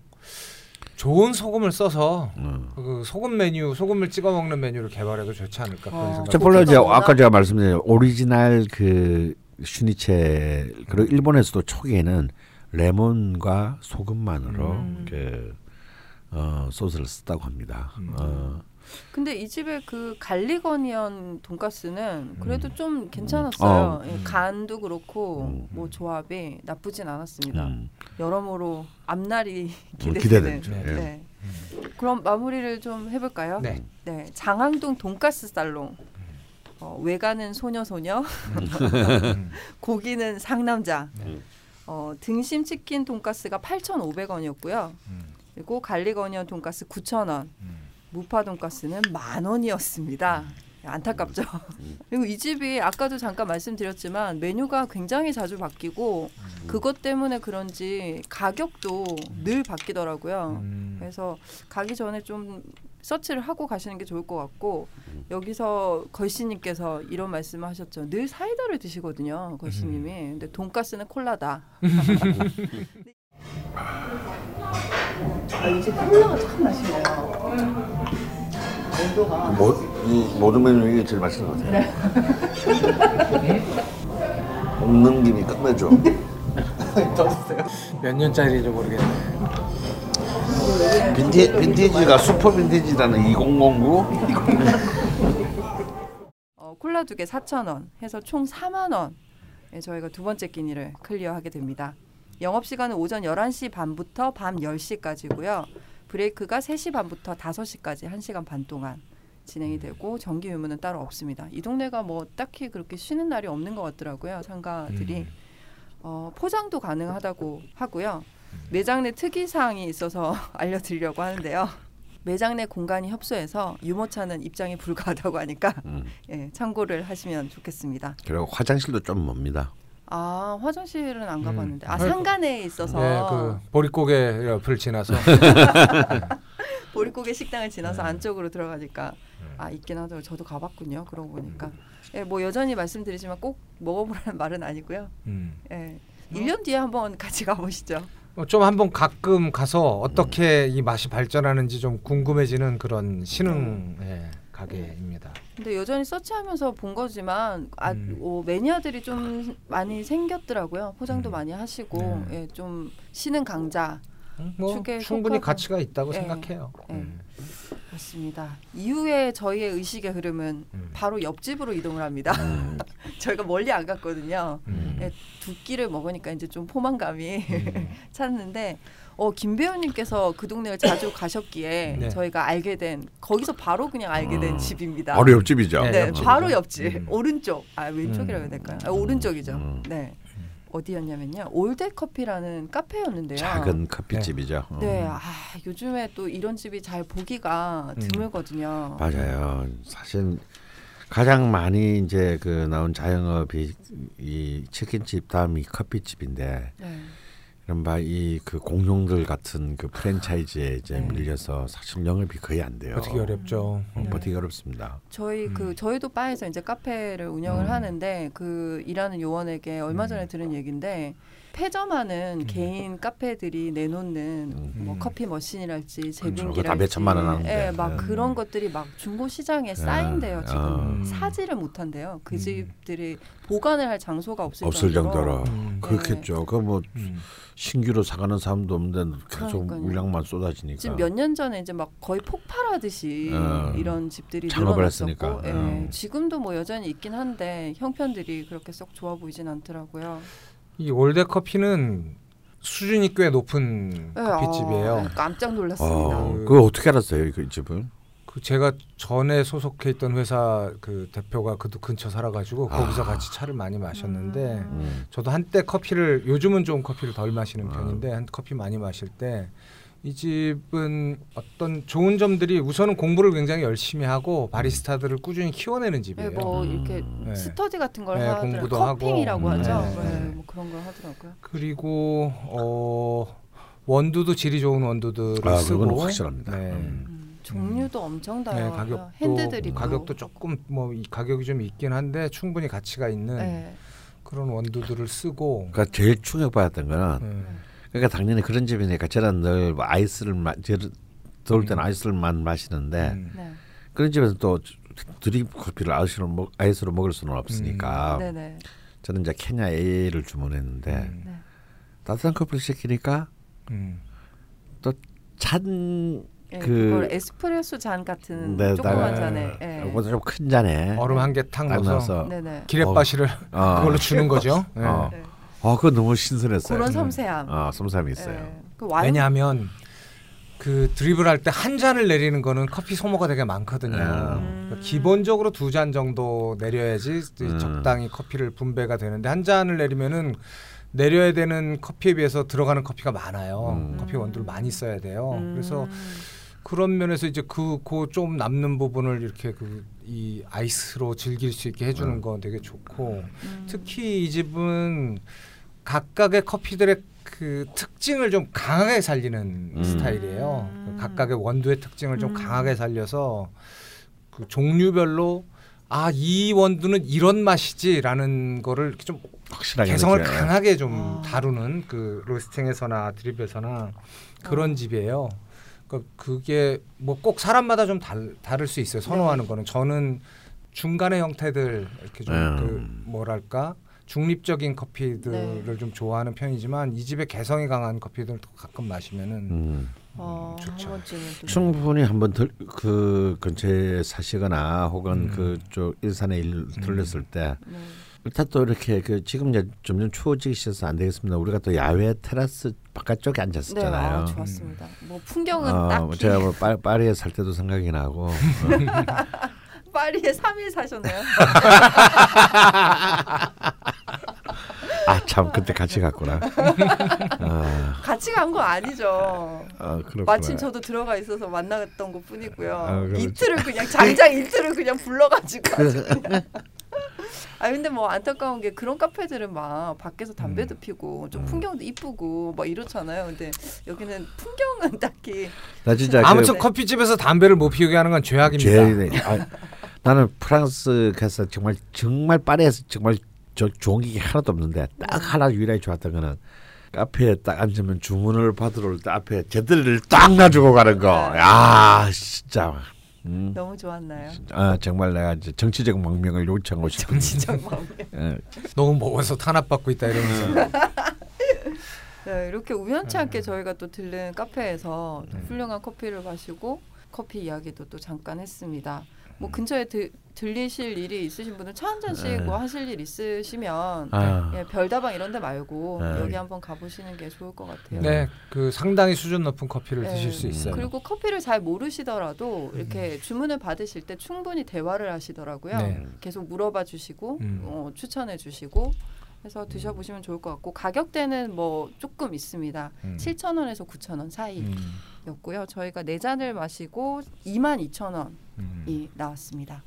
좋은 소금을 써서 어. 그 소금 메뉴, 소금을 찍어 먹는 메뉴를 개발해도 좋지 않을까 그런 어. 생각. 저 물론 이제 아까 제가 말씀드린 오리지널 그 슈니첼 그리고 일본에서도 초기에는 레몬과 소금만으로 음. 그 어, 소스를 썼다고 합니다. 음. 어, 근데 이 집의 그 garlic onion 돈가스는 그래도 음. 좀 괜찮았어요. 어. 예, 간도 그렇고 음. 뭐 조합이 나쁘진 않았습니다. 음. 여러모로 앞날이 어, 기대되는. 네. 예. 네. 그럼 마무리를 좀 해볼까요? 네. 네, 장항동 돈가스 살롱. 어, 외가는 소녀 소녀, 음. 고기는 상남자. 네. 어, 등심 치킨 돈가스가 8,500원이었고요. 음. 그리고 갈리거니언 돈가스 9,000원. 음. 무파 돈가스는 만 원이었습니다. 안타깝죠. 그리고 이 집이 아까도 잠깐 말씀드렸지만 메뉴가 굉장히 자주 바뀌고 그것 때문에 그런지 가격도 늘 바뀌더라고요. 음. 그래서 가기 전에 좀 서치를 하고 가시는 게 좋을 것 같고 여기서 걸씨님께서 이런 말씀을 하셨죠. 늘 사이다를 드시거든요, 걸씨님이. 근데 돈가스는 콜라다. 아, 이제 콜라가 참 맛있네요. 온도가 모, 이 모든 메뉴 이게 제일 맛있는 것 같아요. 먹는 김이 끝내줘. 몇 년짜리인지 모르겠네. 빈티, 빈티지가 슈퍼 빈티지라는 2009 어, 콜라 두 개 4,000원 해서 총 4만 원. 예, 저희가 두 번째 끼니를 clear하게 됩니다. 영업 시간은 오전 11시 반부터 밤 10시까지고요. break가 3시 반부터 5시까지 1시간 반 동안 진행이 되고 정기 휴무는 따로 없습니다. 이 동네가 뭐 딱히 그렇게 쉬는 날이 없는 것 같더라고요. 상가들이. 음. 어, 포장도 가능하다고 하고요. 매장 내 특이 사항이 있어서 알려드리려고 하는데요. 매장 내 공간이 협소해서 유모차는 입장이 불가하다고 하니까 음. 예, 참고를 하시면 좋겠습니다. 그리고 화장실도 좀 멉니다. 아 화장실은 안 음. 가봤는데 아 아이고. 상가 내에 있어서 네, 그 보릿고개 옆을 지나서 보릿고개 식당을 지나서 네. 안쪽으로 들어가니까 아 있긴 하더라고요. 저도 가봤군요. 그러고 보니까 예, 뭐 여전히 말씀드리지만 꼭 먹어보라는 말은 아니고요. 음. 예, 1년 뒤에 한번 같이 가보시죠. 어, 좀 한번 가끔 가서 어떻게 이 맛이 발전하는지 좀 궁금해지는 그런 신흥 예, 가게입니다. 근데 여전히 서치하면서 본 거지만 아, 음. 어, 매니아들이 좀 많이 생겼더라고요. 포장도 음. 많이 하시고 네. 예, 좀 신흥 강자. 뭐 충분히. 가치가 있다고 예. 생각해요. 예. 음. 그렇습니다. 이후에 저희의 의식의 흐름은 음. 바로 옆집으로 이동을 합니다. 음. 저희가 멀리 안 갔거든요. 음. 네, 두 끼를 먹으니까 이제 좀 포만감이 음. 찾는데 어, 김 배우님께서 그 동네를 자주 가셨기에 네. 저희가 알게 된 거기서 바로 그냥 알게 된 어. 집입니다. 바로 옆집이죠. 네, 네, 옆집이죠. 바로 옆집 음. 오른쪽 아 왼쪽이라고 해야 음. 될까요? 아, 오른쪽이죠. 음. 네 어디였냐면요 올드 커피라는 카페였는데요. 작은 커피집이죠. 어. 네, 아 요즘에 또 이런 집이 잘 보기가 음. 드물거든요. 맞아요. 사실 가장 많이 이제 그 나온 자영업이 이 치킨집 다음이 커피집인데 네. 이른바 이 그 공룡들 같은 그 프랜차이즈에 이제 네. 밀려서 사실 영업이 거의 안 돼요. 어떻게 어렵죠. 어, 버티기 어렵습니다. 저희 음. 그 저희도 바에서 이제 카페를 운영을 음. 하는데 그 일하는 요원에게 얼마 음. 전에 들은 얘기인데 폐점하는 개인 카페들이 내놓는 음. 뭐 음. 커피 머신이랄지 제빙기랄지 다 몇천만 원 하는데. 예, 막 네. 그런 것들이 막 중고 시장에 쌓인대요 지금 어. 사지를 못한대요 그 음. 집들이 보관을 할 장소가 없을, 없을 정도로 음. 그렇겠죠. 그뭐 음. 신규로 사가는 사람도 없는데 계속 그러니까요. 물량만 쏟아지니까. 지금 몇 년 전에 이제 막 거의 폭발하듯이 어. 이런 집들이 창업을 했으니까. 예, 어. 지금도 뭐 여전히 있긴 한데 형편들이 그렇게 썩 좋아 보이진 않더라고요. 이 올드 커피는 수준이 꽤 높은 예, 커피집이에요. 아, 깜짝 놀랐습니다. 어, 그걸 어떻게 알았어요, 그 집을? 그 제가 전에 소속해 있던 회사 그 대표가 그도 근처 살아가지고 아. 거기서 같이 차를 많이 마셨는데 음. 저도 한때 커피를 요즘은 좀 커피를 덜 마시는 아. 편인데 한 커피 많이 마실 때 이 집은 어떤 좋은 점들이 우선은 공부를 굉장히 열심히 하고 바리스타들을 꾸준히 키워내는 예, 집이에요. 뭐 음. 이렇게 네. 스터디 같은 걸 네, 하더라고요. 공부도 커핑이라고 하고. 하죠. 네, 네, 네. 뭐 그런 걸 하더라고요. 그리고 어 원두도 질이 좋은 원두들을 아, 쓰고 그건 확실합니다. 네. 음. 음, 종류도 엄청 네, 다양하고 가격도 핸드들이고 가격도 조금 뭐이 가격이 좀 있긴 한데 충분히 가치가 있는 네. 그런 원두들을 쓰고 그러니까 제일 충격받았던 거는 음, 그러니까 당연히 그런 집이니까 저는 늘뭐 아이스를 마, 더울 때는 아이스를만 마시는데 음. 네. 그런 집에서 또 드립 커피를 아이스로, 먹, 아이스로 먹을 수는 없으니까 네, 네. 저는 이제 케냐 A를 주문했는데 음, 네. 따뜻한 커피를 시키니까 음. 찬 예, 그- 에스프레소 잔 같은 네, 조그만 네. 잔에. 예. 보다 좀 큰 잔에 얼음 한개탁딱 넣어서. 기레바시를 어. 그걸로 주는 거죠. 네. 어. 네. 아 그거 너무 신선했어요. 그런 섬세함. 어, 섬세함이 있어요. 예. 그 와인 왜냐하면 그 드립을 할때 한 잔을 내리는 거는 커피 소모가 되게 많거든요. 음. 그러니까 기본적으로 두 잔 정도 내려야지 음. 적당히 커피를 분배가 되는데 한 잔을 내리면은 내려야 되는 커피에 비해서 들어가는 커피가 많아요. 음. 커피 원두를 많이 써야 돼요. 음. 그래서 그런 면에서 이제 그그좀 남는 부분을 이렇게 그 이 아이스로 즐길 수 있게 해주는 음. 건 되게 좋고 음. 특히 이 집은 각각의 커피들의 그 특징을 좀 강하게 살리는 음. 스타일이에요. 음. 각각의 원두의 특징을 좀 음. 강하게 살려서 그 종류별로 아 이 원두는 이런 맛이지라는 거를 좀 확실하게 개성을 느껴요. 강하게 좀 아. 다루는 그 로스팅에서나 드립에서나 그런 어. 집이에요. 그러니까 그게 뭐 꼭 사람마다 좀 달, 다를 수 있어요. 선호하는 거는 저는 중간의 형태들 이렇게 좀 음. 그 뭐랄까 중립적인 커피들을 네. 좀 좋아하는 편이지만 이 집에 개성이 강한 커피들도 가끔 마시면은 음. 어, 좋죠. 한 번쯤은 또 충분히 한번 들, 그 근처에 사시거나 혹은 음. 그쪽 일산에 일 들렸을 때 네. 일단 또 이렇게 그 지금 이제 점점 추워지기 시작해서 안 되겠습니다. 우리가 또 야외 테라스 바깥쪽에 네, 앉았었잖아요. 아, 좋았습니다. 뭐 풍경은 어, 딱히 제가 뭐 파, 파리에 살 때도 생각이 나고 파리에 3일 사셨나요? 아 참 그때 같이 갔구나. 아, 같이 간 거 아니죠. 아 그렇구나. 마침 저도 들어가 있어서 만났던 것 뿐이고요. 아, 그렇죠. 이틀을 그냥 장장 이틀을 그냥 불러가지고. 그냥. 아 근데 뭐 안타까운 게 그런 카페들은 막 밖에서 담배도 피고 좀 풍경도 이쁘고 막 이렇잖아요. 근데 여기는 풍경은 딱히 나 진짜 아무튼 네. 커피집에서 담배를 못 피우게 하는 건 죄악입니다. 죄 아, 나는 프랑스 가서 정말 정말 파리에서 정말 저 좋은 게 하나도 없는데 딱 하나 유일하게 좋았던 거는 카페에 딱 앉으면 주문을 받으러 올 때 앞에 제들을 딱 놔주고 가는 거. 야 진짜. 음. 너무 좋았나요? 아 정말 내가 이제 정치적 망명을 요청하고 싶은. 진짜 마음에. 예. 너무 먹어서 탄압받고 있다 이러면서 네, 이렇게 우연치 않게 저희가 또 들른 카페에서 훌륭한 커피를 마시고 커피 이야기도 또 잠깐 했습니다. 뭐 음. 근처에 드, 들리실 일이 있으신 분은 차 한 잔씩 네. 뭐 하실 일 있으시면 아. 예, 별다방 이런 데 말고 네. 여기 한번 가보시는 게 좋을 것 같아요. 네, 그 상당히 수준 높은 커피를 네. 드실 수 있어요. 그리고 커피를 잘 모르시더라도 이렇게 주문을 받으실 때 충분히 대화를 하시더라고요. 네. 계속 물어봐 주시고 음. 어, 추천해 주시고 해서 드셔보시면 좋을 것 같고 가격대는 뭐 조금 있습니다. 음. 7,000원에서 9,000원 사이였고요. 음, 저희가 네 잔을 마시고 22,000원이 음. 나왔습니다.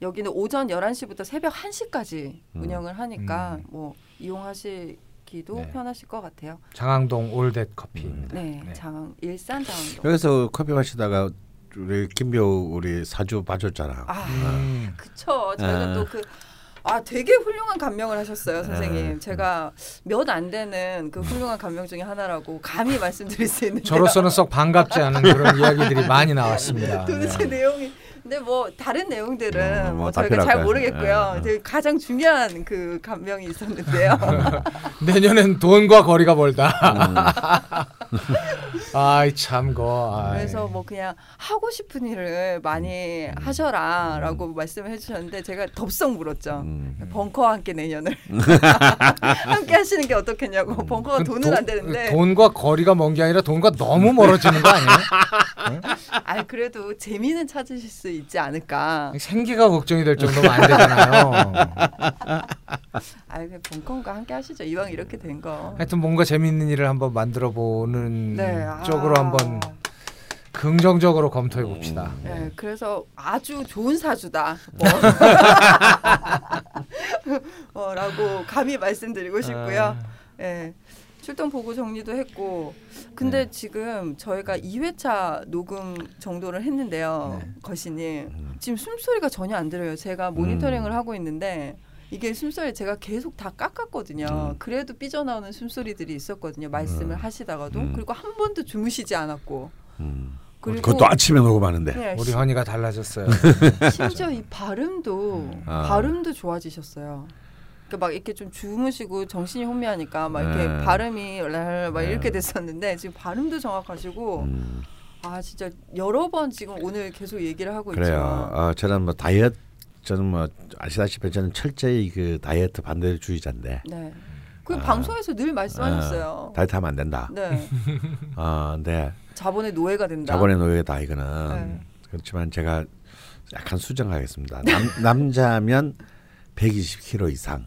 여기는 오전 11시부터 새벽 1시까지 음. 운영을 하니까 음. 뭐 이용하시기도 네. 편하실 것 같아요. 장항동 올댓 커피. 음. 네, 네. 장 일산 장항동. 여기서 커피 마시다가 우리 김배우 우리 사주 봐줬잖아. 아, 음. 그쵸. 저희가 아. 또그 아, 되게 훌륭한 감명을 하셨어요, 선생님. 아. 제가 몇 안 되는 그 훌륭한 감명 중에 하나라고 감히 말씀드릴 수 있는데 저로서는 썩 반갑지 않은 그런 이야기들이 많이 나왔습니다. 도대체 네. 내용이 근데 뭐 다른 내용들은 뭐, 뭐, 뭐 저희가 잘? 모르겠고요. 예, 이제 가장 중요한 그 감명이 있었는데요. 내년엔 돈과 거리가 멀다. 음. 아이 참거. 그래서 뭐 그냥 하고 싶은 일을 많이 하셔라라고 말씀을 해주셨는데 제가 덥석 물었죠. 음. 벙커와 함께 내년을 함께 하시는 게 어떻겠냐고. 벙커가 그 돈은 돈- 안 되는데. 돈과 거리가 먼 게 아니라 돈과 너무 멀어지는 거 아니에요? 아 그래도 재미는 찾으실 수 있지 않을까. 생계가 걱정이 될 정도면 안 되잖아요. 아그 벙커과 함께 하시죠. 이왕 이렇게 된 거. 하여튼 뭔가 재밌는 일을 한번 만들어 보는 네. 아. 쪽으로 한번 긍정적으로 검토해 봅시다. 네, 그래서 아주 좋은 사주다. 뭐. 어, 라고 감히 말씀드리고 싶고요. 아. 예. 출동 보고 정리도 했고 근데 네. 지금 저희가 2회차 녹음 정도를 했는데요. 네. 거시님 지금 숨소리가 전혀 안 들어요. 제가 모니터링을 음. 하고 있는데 이게 숨소리 제가 계속 다 깎았거든요. 음. 그래도 삐져나오는 숨소리들이 있었거든요. 말씀을 음. 하시다가도 음. 그리고 한 번도 주무시지 않았고 음. 그리고 그것도 아침에 녹음하는데. 네, 우리 헌이가 달라졌어요. 심지어 이 발음도 아. 발음도 좋아지셨어요. 그러니까 막 이렇게 좀 주무시고 정신이 혼미하니까 막 이렇게 네. 발음이 막 네. 이렇게 됐었는데 지금 발음도 정확하시고 음. 아 진짜 여러 번 지금 오늘 계속 얘기를 하고 그래요. 있지만 어, 저는 뭐 다이어트 저는 뭐 아시다시피 저는 철저히 그 다이어트 반대주의자인데 네. 그 아. 방송에서 늘 말씀하셨어요. 아, 다이어트 하면 안 된다. 네. 어, 근데 자본의 노예가 된다. 자본의 노예다 이거는 네. 그렇지만 제가 약간 수정하겠습니다. 남, 남자면 120kg 이상,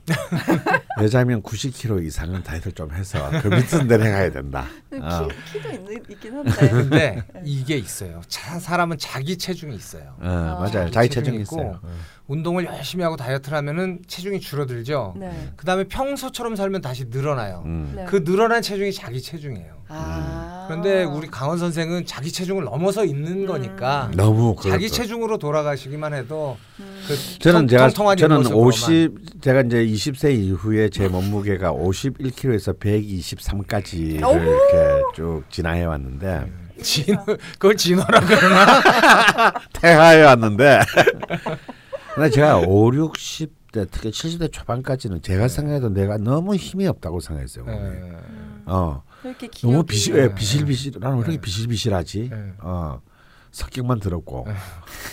여자면 90kg 이상은 다이어트를 좀 해서 그 밑은 내려가야 된다. 근데 어. 키, 키도 있는, 있긴 한데. 근데 이게 있어요. 자, 사람은 자기 체중이 있어요. 어, 맞아요. 자기 자기 체중이 체중이. 있어요. 운동을 열심히 하고 다이어트를 하면은 체중이 줄어들죠. 네. 그 다음에 평소처럼 살면 다시 늘어나요. 음. 네. 그 늘어난 체중이 자기 체중이에요. 아. 그런데 우리 강원 선생은 자기 체중을 넘어서 있는 거니까 너무 자기 그렇죠. 체중으로 돌아가시기만 해도 음. 그 저는 통- 제가 통통한 저는 뒷모습으로만. 50 제가 이제 20세 이후에 제 몸무게가 51kg에서 123까지를 오! 이렇게 쭉 진화해 왔는데 진호 그걸 진호라 그러나 퇴화해 왔는데 근데 제가 5, 60대 특히 70대 초반까지는 제가 생각해도 내가 너무 힘이 없다고 생각했어요. 몸이. 네. 어. 이렇게 너무 비실 예, 비실비실 나는 왜 이렇게 비실비실하지? 네. 어. 성격만 더럽고.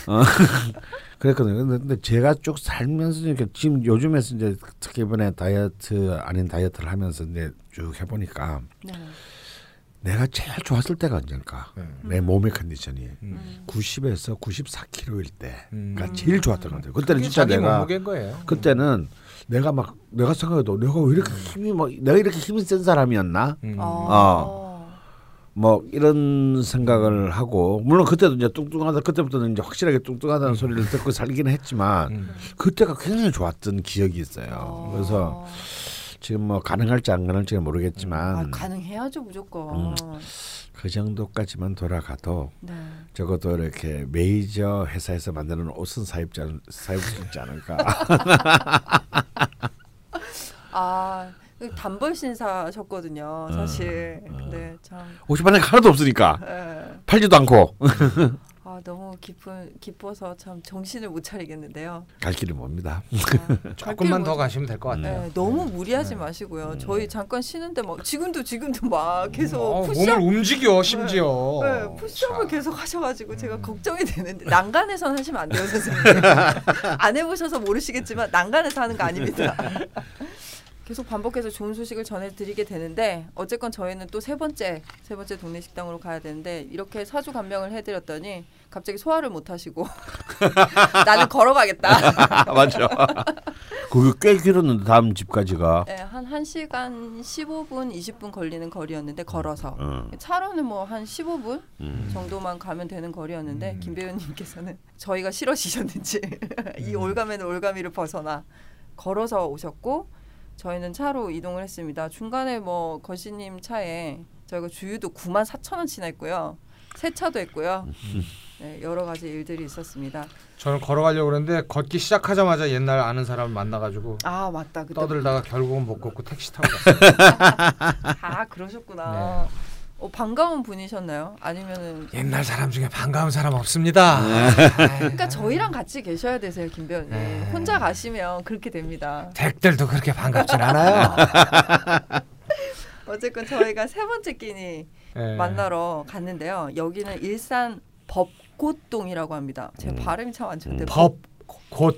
어. 그랬거든요. 근데, 근데 제가 쭉 살면서 이렇게 지금 요즘에 이제 특히 이번에 다이어트 아닌 다이어트를 하면서 이제 쭉 해보니까 네. 내가 제일 좋았을 때가 언제일까? 네. 내 몸의 컨디션이 음. 90에서 94kg일 때가 음. 제일 좋았던 것 같아요. 그때는 진짜 내가. 그때는 내가 막 내가 생각해도 내가 왜 이렇게 힘이 막 내가 이렇게 힘이 센 사람이었나? 음. 아. 뭐 이런 생각을 하고 물론 그때도 이제 뚱뚱하다 그때부터는 이제 확실하게 뚱뚱하다는 소리를 듣고 살기는 했지만 음. 그때가 굉장히 좋았던 기억이 있어요. 그래서 지금 뭐 가능할지 안 가능할지는 모르겠지만 아, 가능해야죠 무조건. 그 정도까지만 돌아가도 네. 적어도 이렇게 메이저 회사에서 만드는 옷은 사입지 수 있지 않을까. 아그 단벌 신사셨거든요 사실. 근데 참. 옷이 반에 하나도 없으니까 예. 팔지도 않고. 기쁜 기뻐서 참 정신을 못 차리겠는데요. 갈 길이 멉니다. 아, 조금만 더갈 가시면 될 것 같아요. 네, 너무 무리하지 마시고요. 저희 잠깐 쉬는데 막 지금도 지금도 막 계속 어, 몸을 움직여 심지어. 네, 푸시업을 참. 계속 하셔가지고 제가 음. 걱정이 되는데 난간에선 하시면 안 돼요 선생님. 안 해보셔서 모르시겠지만 난간에서 하는 거 아닙니다. 계속 반복해서 좋은 소식을 전해드리게 되는데 어쨌건 저희는 또 세 번째 세 번째 동네 식당으로 가야 되는데 이렇게 사주 감명을 해드렸더니 갑자기 소화를 못 하시고 나는 걸어가겠다. 맞아. 그게 꽤 길었는데 다음 집까지가. 네, 한 1시간 15분 20분 걸리는 거리였는데 걸어서 어. 차로는 뭐 한 15분 음. 정도만 가면 되는 거리였는데 김 배우님께서는 저희가 싫어지셨는지 이 올가매는 올가미를 벗어나 걸어서 오셨고 저희는 차로 이동을 했습니다. 중간에 뭐 거시님 차에 저희가 주유도 9만 4천 원치나 했고요. 세차도 했고요. 네, 여러 가지 일들이 있었습니다. 저는 걸어가려고 그랬는데 걷기 시작하자마자 옛날 아는 사람 만나가지고 아 맞다 그때 떠들다가 결국은 못 걷고 택시 타고 갔어요. 아 그러셨구나. 어, 반가운 분이셨나요? 아니면은 옛날 사람 중에 반가운 사람 없습니다. 그러니까 저희랑 같이 계셔야 되세요, 김 배우님. 네. 혼자 가시면 그렇게 됩니다. 댁들도 그렇게 반갑진 않아요. 어쨌건 저희가 세 번째 끼니 예. 만나러 갔는데요. 여기는 일산 법고동이라고 합니다. 제 음. 발음이 참 안 좋은데. 법고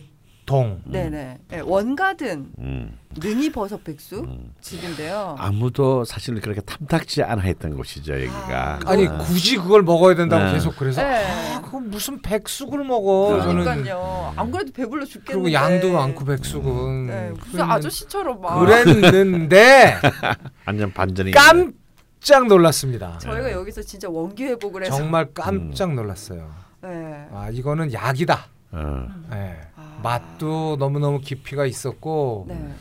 통. 네네. 네, 원가든 음. 능이 버섯 백수 음. 집인데요. 아무도 사실 그렇게 탐탁지 않아 했던 곳이죠 여기가. 아니 어. 굳이 그걸 먹어야 된다고 네. 계속 그래서 네. 아, 그거 무슨 백숙을 먹어 저는 그러니까요. 안 그래도 배불러 죽겠는데. 그리고 양도 많고 백숙은 네, 무슨 그랬는- 아저씨처럼 막. 그랬는데 완전 반전이. 깜짝 놀랐습니다. 저희가 여기서 진짜 원기 회복을 해서. 정말 깜짝 놀랐어요. 네. 아 이거는 약이다. 어. 예. 아. 맛도 너무 너무 깊이가 있었고 네.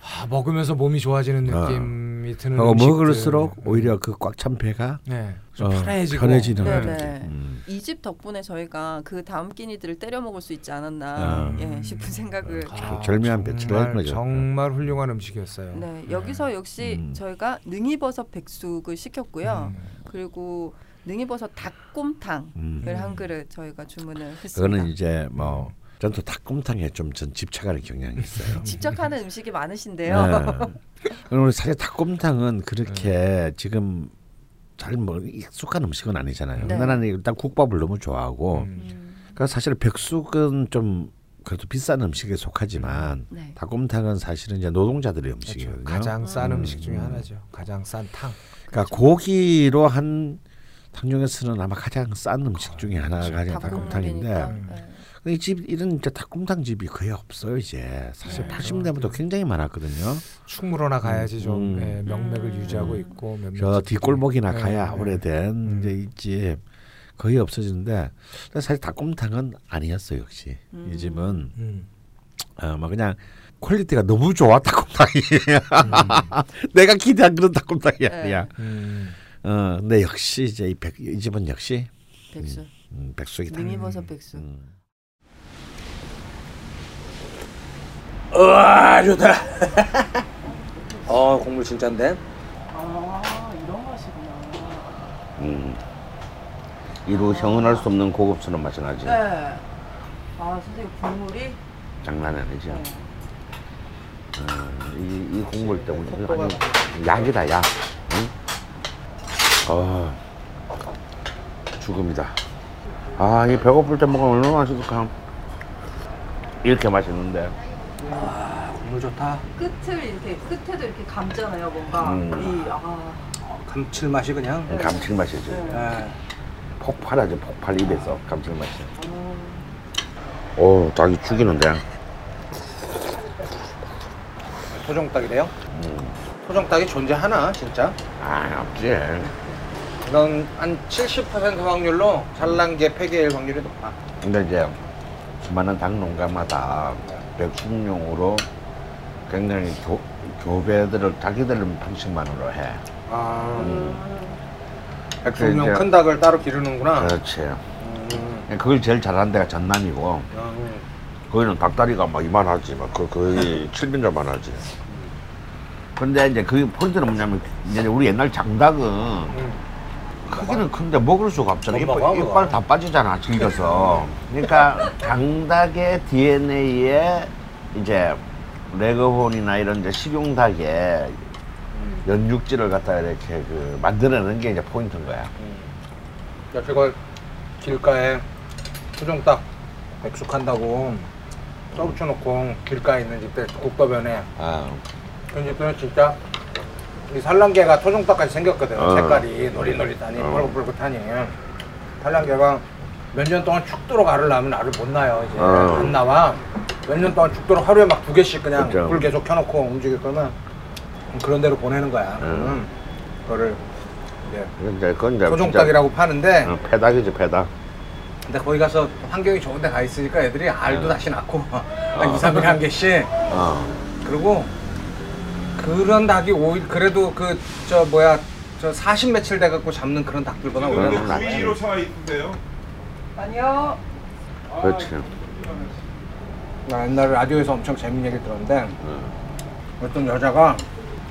아, 먹으면서 몸이 좋아지는 어. 느낌이 드는 어. 먹을수록 오히려 그 꽉 찬 배가 네, 좀 어, 편해지고 편해지는 네, 느낌. 네. 음. 이집 덕분에 저희가 그 다음 끼니들을 때려 먹을 수 있지 않았나 아. 예, 싶은 생각을 아, 절묘한 배치를 한 정말, 거죠. 정말 훌륭한 음식이었어요. 네, 여기서 역시 음. 저희가 능이버섯 백숙을 시켰고요. 음. 그리고 능이버섯 닭곰탕을 음. 한 그릇 저희가 주문을 했습니다. 그거는 이제 뭐 전또 닭곰탕에 좀 전 집착하는 경향이 있어요. 집착하는 음식이 많으신데요. 네. 사실 닭곰탕은 그렇게 지금 잘뭐 익숙한 음식은 아니잖아요. 네. 나는 일단 국밥을 너무 좋아하고, 음. 음, 그러니까 사실 백숙은 좀 그래도 비싼 음식에 속하지만 네. 닭곰탕은 사실은 이제 노동자들의 그렇죠. 음식이거든요. 가장 싼 음. 음식 중에 하나죠. 가장 싼 탕. 그러니까 고기로 한 탕 중에서는 아마 가장 싼 음식 중에 하나가 그냥 닭곰탕인데. 네. 이 집 이런 이제 닭곰탕 집이 거의 없어요 이제 사실 네. 80년대부터 굉장히 많았거든요. 충무로나 가야지 좀 음. 예, 명맥을 음. 유지하고 있고 몇몇 저. 뒷골목이나 네, 가야 네. 오래된 음. 이제 이 집 거의 없어지는데 사실 닭곰탕은 아니었어요 역시 음. 이 집은 음. 어뭐 그냥 퀄리티가 너무 좋아 닭곰탕이 내가 기대한 그런 닭곰탕이 네. 아니야. 음. 어 근데 역시 이제 이, 백, 이 집은 역시 백숙. 음, 백숙이다. 능이버섯 백숙. 음. 우와 좋다. 어 국물 진짜인데. 아 이런 맛이구나. 음. 이루 형언할 수 없는 고급스러운 맛이 나지. 네. 아 선생님 국물이 장난 아니죠. 네. 어, 이, 이 국물 때문에 아주 약이다 약. 응? 어, 죽음이다. 아, 이 배고플 때 먹으면 얼마나 맛있을까. 이렇게 맛있는데. 국물 좋다. 끝을 이렇게 끝에도 이렇게 감잖아요 뭔가 음. 이 아. 어, 감칠맛이 그냥. 감칠맛이지. 예. 폭발하지 폭발 입에서 감칠맛이. 음. 오, 닭이 죽이는데. 토종닭이래요? 음. 토종닭이 존재하나 진짜? 아, 없지. 이건 한 70% 확률로 산란계 폐기일 확률이 높아. 근데 이제 수많은 닭 농가마다 백숙용으로 굉장히 교, 교배들을 자기들 방식만으로 해. 아, 음. 백숙용 큰 닭을 따로 기르는구나. 그렇지. 음, 그걸 제일 잘하는 데가 전남이고 음. 거기는 닭다리가 막 이만하지 막 그, 거의 7인자만 하지. 근데 이제 그 포인트는 뭐냐면 이제 우리 옛날 장닭은 음. 크기는 큰데 먹을 수가 없잖아. 못 이빨. 이빨 다 빠지잖아, 질겨서. 그러니까 강닭의 DNA에 이제 레거혼이나 이런 이제 식용닭의 연육질을 갖다가 이렇게 그 만들어내는 게 이제 포인트인 거야. 야, 저걸 길가에 토종닭 백숙한다고 써붙여놓고 길가에 있는 집들 국도변에 아, 그 집들은 진짜 이 산란개가 토종닭같이 생겼거든 어. 색깔이 노릿노릿하니 어. 붉은붉은하니 산란개가 몇 년 동안 죽도록 알을 낳으면 알을 못 낳아요 이제 어. 안 나와 몇 년 동안 죽도록 하루에 막 두 개씩 그냥 그쵸. 불 계속 켜놓고 움직일 거면 그런 대로 보내는 거야 음. 그거를 이제 근데 그건 이제 토종닭이라고 파는데 진짜, 어, 패닭이지, 패닭. 근데 거기 가서 환경이 좋은 데 가 있으니까 애들이 알도 어. 다시 낳고 한 2, 3일에 한 개씩 어. 그리고 그런 닭이 오히려 그래도 그 저 뭐야 저 40 며칠 돼 갖고 잡는 그런 닭들보다 오히려 낫지. 구이로 차 있는데요. 아니요. 그렇지. 나 옛날에 라디오에서 엄청 재밌는 얘기 들었는데 어떤 여자가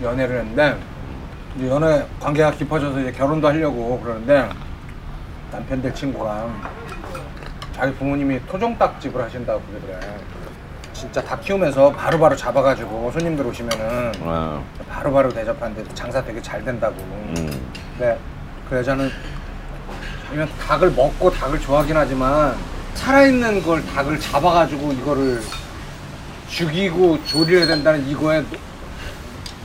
연애를 했는데 이제 연애 관계가 깊어져서 이제 결혼도 하려고 그러는데 남편 될 친구가 자기 부모님이 토종닭집을 하신다고 그러더래. 진짜 닭 키우면서 바로 바로 잡아가지고 손님들 오시면은 어. 바로 바로 대접하는데 장사 되게 잘 된다고. 음. 근데 그 여자는 자기는 닭을 먹고 닭을 좋아하긴 하지만 살아있는 걸 닭을 잡아가지고 이거를 죽이고 조리해야 된다는 이거에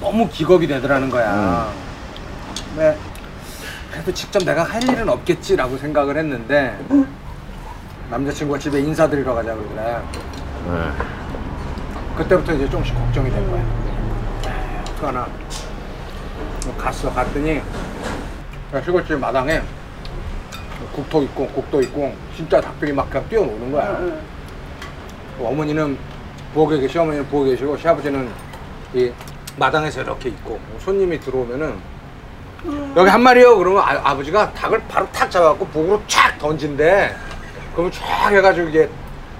너무 기겁이 되더라는 거야. 근데 그래도 직접 내가 할 일은 없겠지라고 생각을 했는데 남자친구가 집에 인사드리러 가자 그러더래. 네. 그때부터 이제 조금씩 걱정이 된 거야. 에이, 어떡하나. 뭐 갔어. 갔더니 시골집 마당에 국토 있고 국도 있고 진짜 닭들이 막 그냥 뛰어노는 거야. 그 어머니는 부엌에 계시, 어머니는 부엌에 계시고 시아버지는 이 마당에서 이렇게 있고 뭐 손님이 들어오면은 여기 한 마리요 그러면 아, 버지가 닭을 바로 탁 잡아갖고 부엌으로 쫙 던진대. 그러면 쫙 해가지고 이게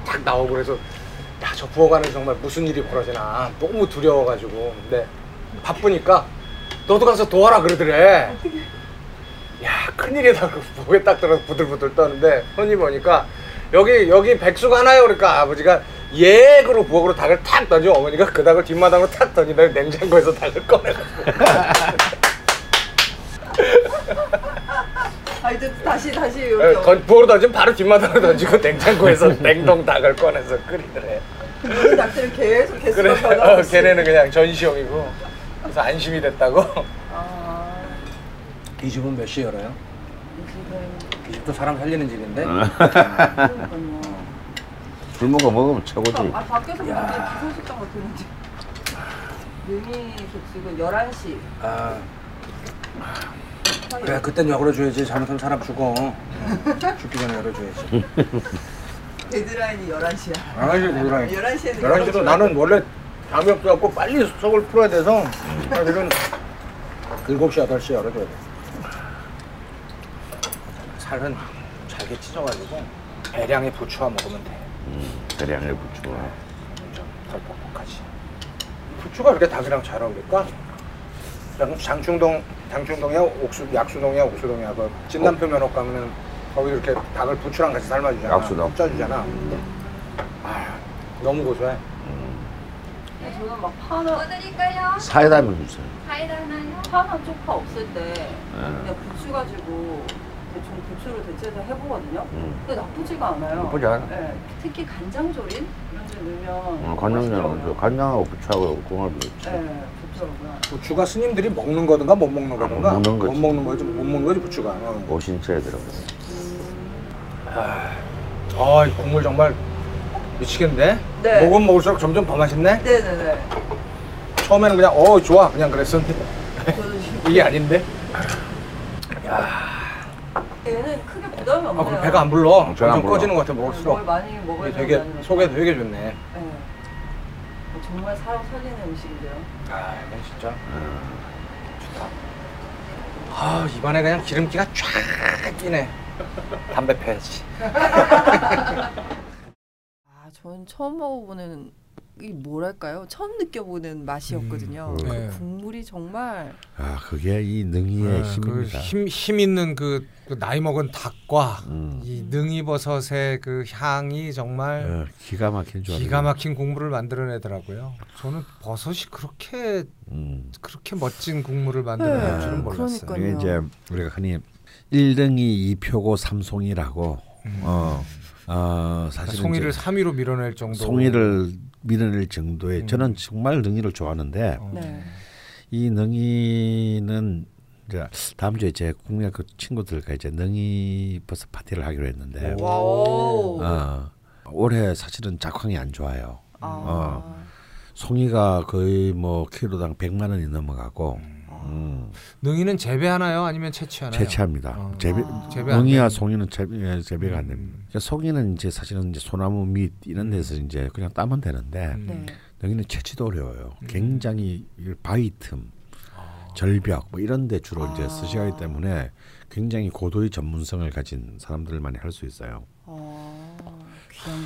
탁 나오고 그래서 야 저 부엌 안에 정말 무슨 일이 벌어지나 너무 두려워가지고. 근데 바쁘니까 너도 가서 도와라 그러더래. 야 큰일이다. 그 부엌에 딱 들어서 부들부들 떠는데 손님 오니까 여기 여기 백숙 하나요? 그러니까 아버지가 예 그러고 부엌으로 닭을 탁 던져 어머니가 그 닭을 뒷마당으로 탁 던지다 냉장고에서 닭을 꺼내가지고. 아 이제 다시 다시 여기 예, 던, 부엌으로 던지면 바로 뒷마당으로 던지고 냉장고에서 냉동 닭을 꺼내서 끓이더래 닭들은 계속 개수가 그래 변하고 어. 걔네는 그냥 전시용이고 그래서 안심이 됐다고 아, 이 집은 몇 시에 열어요? 지금 이 집도 사람 살리는 집인데. 술 먹어 먹으면 최고지. 아 밖에서 보는데 기사식당 같은데. 능이 백숙은 11시. 아 그래 그땐 열어줘야지 잘못하면 사람 죽어 죽기 전에 열어줘야지 데드라인이 11시야. 11시에 되더라 11시에는 11시도 나는 원래 잠이 없어갖고 빨리 속을 풀어야 돼서 사실은 7시 8시에 열어줘야 돼 살은 잘게 찢어가지고 대량의 부추와 먹으면 돼 음, 대량의 부추와. 좀덜 뻑뻑하지. 부추가 이렇게 닭이랑 잘 어울릴까? 장- 장충동, 장충동이야, 옥수, 약수동이야, 옥수동이야. 그 진남표 면허 가면은 거기 이렇게 닭을 부추랑 같이 삶아주잖아. 약수동. 쪄주잖아. 아, 너무 고소해. 저는 막 파는 뭐 드릴까요? 사이다 한번 주세요. 사이다 하나요? 파는 쪽파 없을 때 네. 그냥 부추 가지고 대충 부추로 대체해서 해보거든요. 음. 근데 나쁘지가 않아요. 나쁘지 않아. 네, 특히 간장조림 이런 데 넣으면 어, 간장장 맛있더라고요. 간장하고 부추하고 궁합이 좋지. 네, 좋더라고요. 부추가 스님들이 먹는 거든가 못 먹는 거든가. 못 먹는 거지. 못 먹는 거지. 못 먹는 거지 부추가. 어. 오신채에 들어가. 아, 이 국물 정말 미치겠는데? 네. 먹으면 먹을수록 점점 더 맛있네? 네네네. 처음에는 그냥 어 좋아 그냥 그랬었는데 이게 아닌데? 얘는 크게 부담이 아, 없네요. 그럼 배가 안 불러. 배가 안 점점 불러. 꺼지는 것 같아 뭘 먹을수록. 많이 먹어야 이게 되게 속에 되게 좋네. 네. 정말 사람 살리는 음식인데요. 아, 이건 진짜 좋다. 아, 입안에 그냥 기름기가 쫙 끼네. 담배 펴야지. 아, 전 처음 먹어보는 이 뭐랄까요? 처음 느껴보는 맛이었거든요. 음. 그 네. 국물이 정말 아 그게 이 능이의 아, 힘입니다. 그 힘 힘 있는 그, 그 나이 먹은 닭과 음. 이 능이 버섯의 그 향이 정말 어, 기가 막힌 조합. 기가 막힌 국물을 만들어내더라고요. 저는 버섯이 그렇게 음. 그렇게 멋진 국물을 만들어낼 네, 줄은 몰랐어요. 그러니까요. 이게 이제 우리가 흔히 1등이 2표고 3송이라고 어, 어 사실은 그러니까 송이를 이제 3위로 밀어낼 정도. 송이를 밀어낼 정도의 음. 저는 정말 능이를 좋아하는데 어. 네. 이 능이는 이제 다음 주에 제 국내학교 친구들과 이제 능이 버섯 파티를 하기로 했는데. 어, 올해 사실은 작황이 안 좋아요. 아. 어. 송이가 거의 뭐 키로당 100만 원이 넘어가고 음, 능이는 재배하나요? 아니면 채취하나요? 채취합니다. 어. 재배 아. 재배 안 능이와 송이는 재배, 예, 재배가 안 됩니다. 그러니까 송이는 이제 사실은 이제 소나무 밑 이런 데서 이제 그냥 따면 되는데 음. 네. 능이는 채취도 어려워요. 굉장히 이 바위 틈, 절벽 뭐 이런 데 주로 이제 아. 쓰시기 하기 때문에 굉장히 고도의 전문성을 가진 사람들만이 할 수 있어요. 어,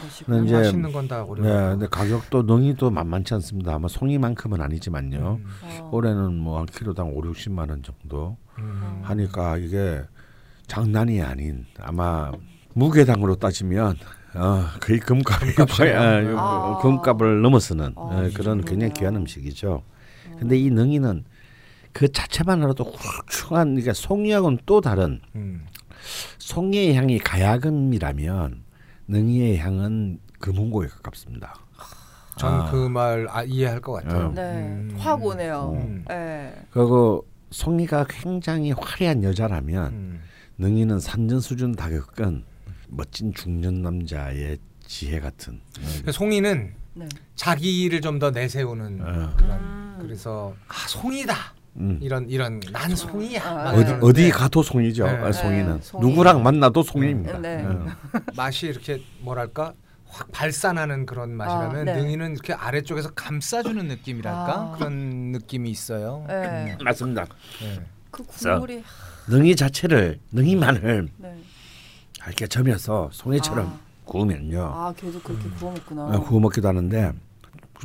것이구나. 이제 맛있는 건다 네, 어려워요. 근데 가격도 능이도 만만치 않습니다. 아마 송이만큼은 아니지만요. 음. 어. 올해는 뭐한 키로당 5, 60만 원 정도 음. 하니까 이게 장난이 아닌 아마 무게당으로 따지면 어, 거의 금값이 금값이네요. 아. 금값을 넘어서는 아, 어, 그런 굉장히. 귀한 음식이죠. 근데 이 능이는 그 자체만으로도 훌륭한 그러니까 송이하고는 또 다른 음. 송이의 향이 가야금이라면 능이의 향은 금은고에 가깝습니다. 아. 전그 말 아, 이해할 것 같아요. 어. 네. 음. 확 오네요. 음. 네. 그리고 송이가 굉장히 화려한 여자라면 음. 능이는 산전 수준 다 겪은 멋진 중년 남자의 지혜 같은 그 송이는 네. 자기를 좀 더 내세우는 어. 그런 음. 그래서 아 송이다 음. 이런 이런 난 송이야 아, 막 어디 이러는데 어디 가도 송이죠. 네. 아, 송이는 네, 송이. 누구랑 만나도 송이입니다. 네. 어. 맛이 이렇게 뭐랄까 확 발산하는 그런 맛이라면 아, 네. 능이는 이렇게 아래쪽에서 감싸주는 느낌이랄까 아. 그런 느낌이 있어요. 네. 맞습니다. 네. 그 국물이 능이 자체를 능이만을 네. 이렇게 점여서 송이처럼 아. 구우면요. 아, 계속 그렇게 구워 먹구나. 어, 구워 먹기도 하는데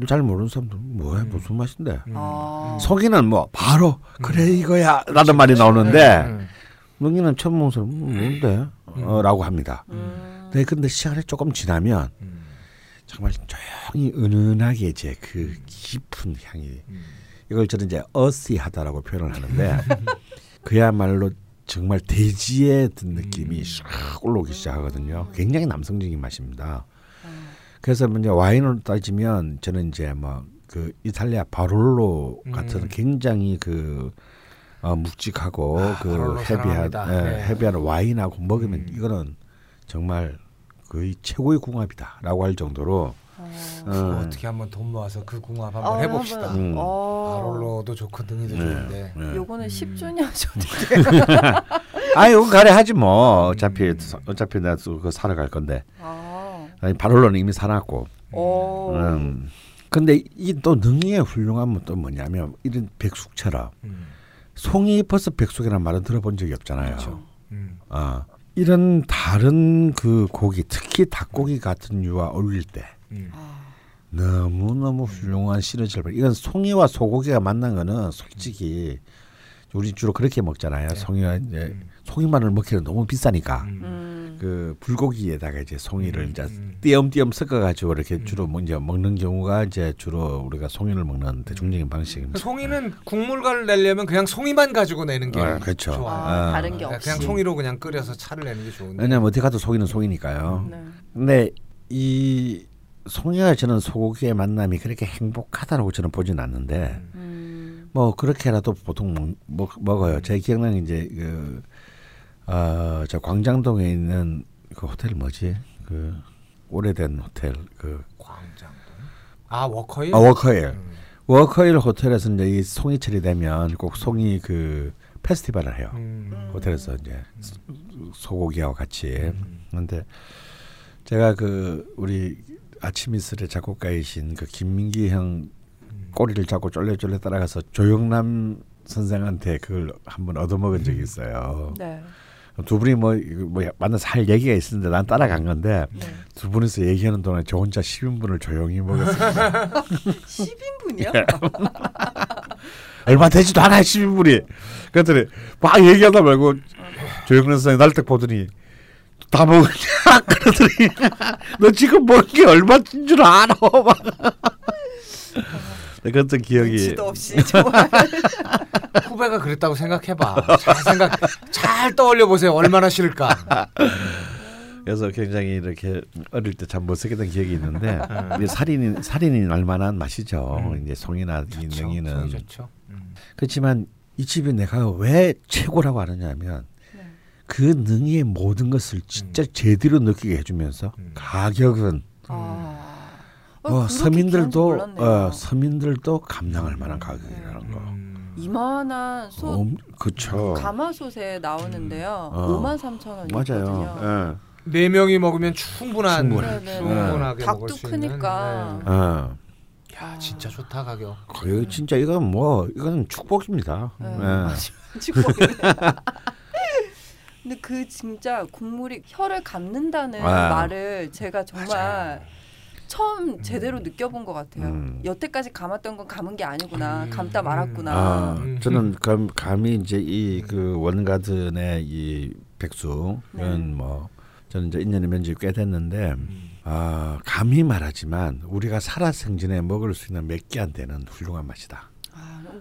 잘 모르는 사람들 뭐야 무슨 맛인데 음. 아. 송이는 뭐 바로 그래 이거야 라는 말이 나오는데 음. 능이는 처음 먹는 사람 음, 뭔데 어, 라고 합니다. 음. 네, 근데 시간이 조금 지나면 음. 정말 조용히 은은하게 이제 그 깊은 향이 음. 이걸 저는 이제 어시하다라고 표현을 하는데 그야말로 정말 대지에 든 느낌이 싹 올라오기 시작하거든요. 굉장히 남성적인 맛입니다. 그래서 이제 와인으로 따지면 저는 이제 뭐 그 이탈리아 바롤로 같은 음. 굉장히 그 어, 묵직하고 아, 그 헤비한. 예, 네. 헤비한 와인하고 먹으면 음. 이거는 정말 거의 최고의 궁합이다라고 할 정도로 어. 어, 어떻게 한번 돈 모아서 그 궁합 아, 한번 해봅시다. 한번, 음. 어. 바롤로도 좋고 능이도 네, 좋은데 네. 요거는 음. 10주년 정도. 아유 가래 하지 뭐 어차피 어차피 내가 그 사러 갈 건데 아. 아니 바롤로는 이미 사놨고 오. 음. 근데 이 또 능이의 훌륭함은 또 뭐냐면 이런 백숙처럼 음. 송이 버섯 백숙이라는 말은 들어본 적이 없잖아요. 그렇죠. 음. 아 이런 다른 그 고기 특히 닭고기 같은 유와 어울릴 때 음. 아. 너무 너무 훌륭한 시너지를 이건 송이와 소고기가 만난 거는 솔직히 우리 주로 그렇게 먹잖아요. 송이와 이제 음. 송이만을 먹기는 너무 비싸니까 음. 음. 그 불고기에다가 이제 송이를 음, 이제 음. 띄엄띄엄 섞어가지고 이렇게 음. 주로 뭐 이제 먹는 경우가 이제 주로 우리가 송이를 먹는 대중적인 방식입니다. 그 송이는 국물을 내려면 그냥 송이만 가지고 내는 게 아, 그렇죠. 좋아요. 아, 다른 게 그냥 없이. 송이로 그냥 끓여서 차를 내는 게 좋은데. 왜냐면 어디 가도 송이는 송이니까요. 네. 근데 이 송이와 저는 소고기의 만남이 그렇게 행복하다라고 저는 보진 않는데 음. 뭐 그렇게라도 보통 먹, 먹, 먹 어요. 제 기억나는 이제 그 어, 저 광장동에 있는 그 호텔 뭐지? 그 오래된 호텔 그 광장동. 아 워커힐. 아, 워커힐. 음. 워커힐 호텔에서 이제 이 송이철이 되면 꼭 송이 그 페스티벌을 해요. 음. 호텔에서 이제 소- 소고기하고 같이. 음. 근데 제가 그 우리 아침 이슬의 작곡가이신 그 김민기 형 음. 꼬리를 잡고 쫄래쫄래 따라가서 조영남 선생한테 그걸 한번 얻어먹은 적이 있어요. 네. 두 분이 뭐, 뭐 만나서 할 얘기가 있었는데 난 따라간 건데 네. 두 분이서 얘기하는 동안 저 혼자 10인분을 조용히 먹었어요. 10인분이요? 얼마 되지도 않아 10인분이. 그랬더니 막 얘기하다 말고 조영란 선생님 날딱 보더니 다 먹었냐? 그러더니 너 지금 먹은 게 얼마인 줄 알아? 막. 그랬던 기억이 눈치도 없이 정말 후배가 그랬다고 생각해봐. 잘 생각, 잘 떠올려 보세요. 얼마나 싫을까. 그래서 굉장히 이렇게 어릴 때참 못쓰겠던 기억이 있는데 이게 살인이 살인이 날 만한 맛이죠. 이제 송이나 좋죠. 음. 그렇지만 이 집이 내가 왜 최고라고 하느냐면 네. 그 능이의 모든 것을 진짜 제대로 느끼게 해주면서 음. 가격은 아. 어, 귀한줄 서민들도. 어, 서민들도 감당할 만한 가격이라는 거. 음. 이만한 소 음, 그쵸. 가마솥에 나오는데요. 어. 5만 3천 원이거든요. 맞아요. 예. 네 명이 먹으면 충분한 충분해. 네네. 충분하게 닭도 먹을 수 크니까. 있는. 어. 네. 야 진짜 좋다 가격. 거의 진짜 이건 뭐 이건 축복입니다. 네, 예. 맞아요. 축복이네. 근데 그 진짜 국물이 혀를 감는다는 아. 말을 제가 정말 처음 제대로 느껴본 것 같아요. 음. 여태까지 감았던 건 감은 게 아니구나. 음. 감다 말았구나. 아, 음. 저는 감, 감히 이제 이 그 원가든의 이 백숙은 네. 뭐 저는 이제 1년의 면접이 꽤 됐는데 음. 아 감히 말하지만 우리가 살아생전에 먹을 수 있는 몇 개 안 되는 훌륭한 맛이다.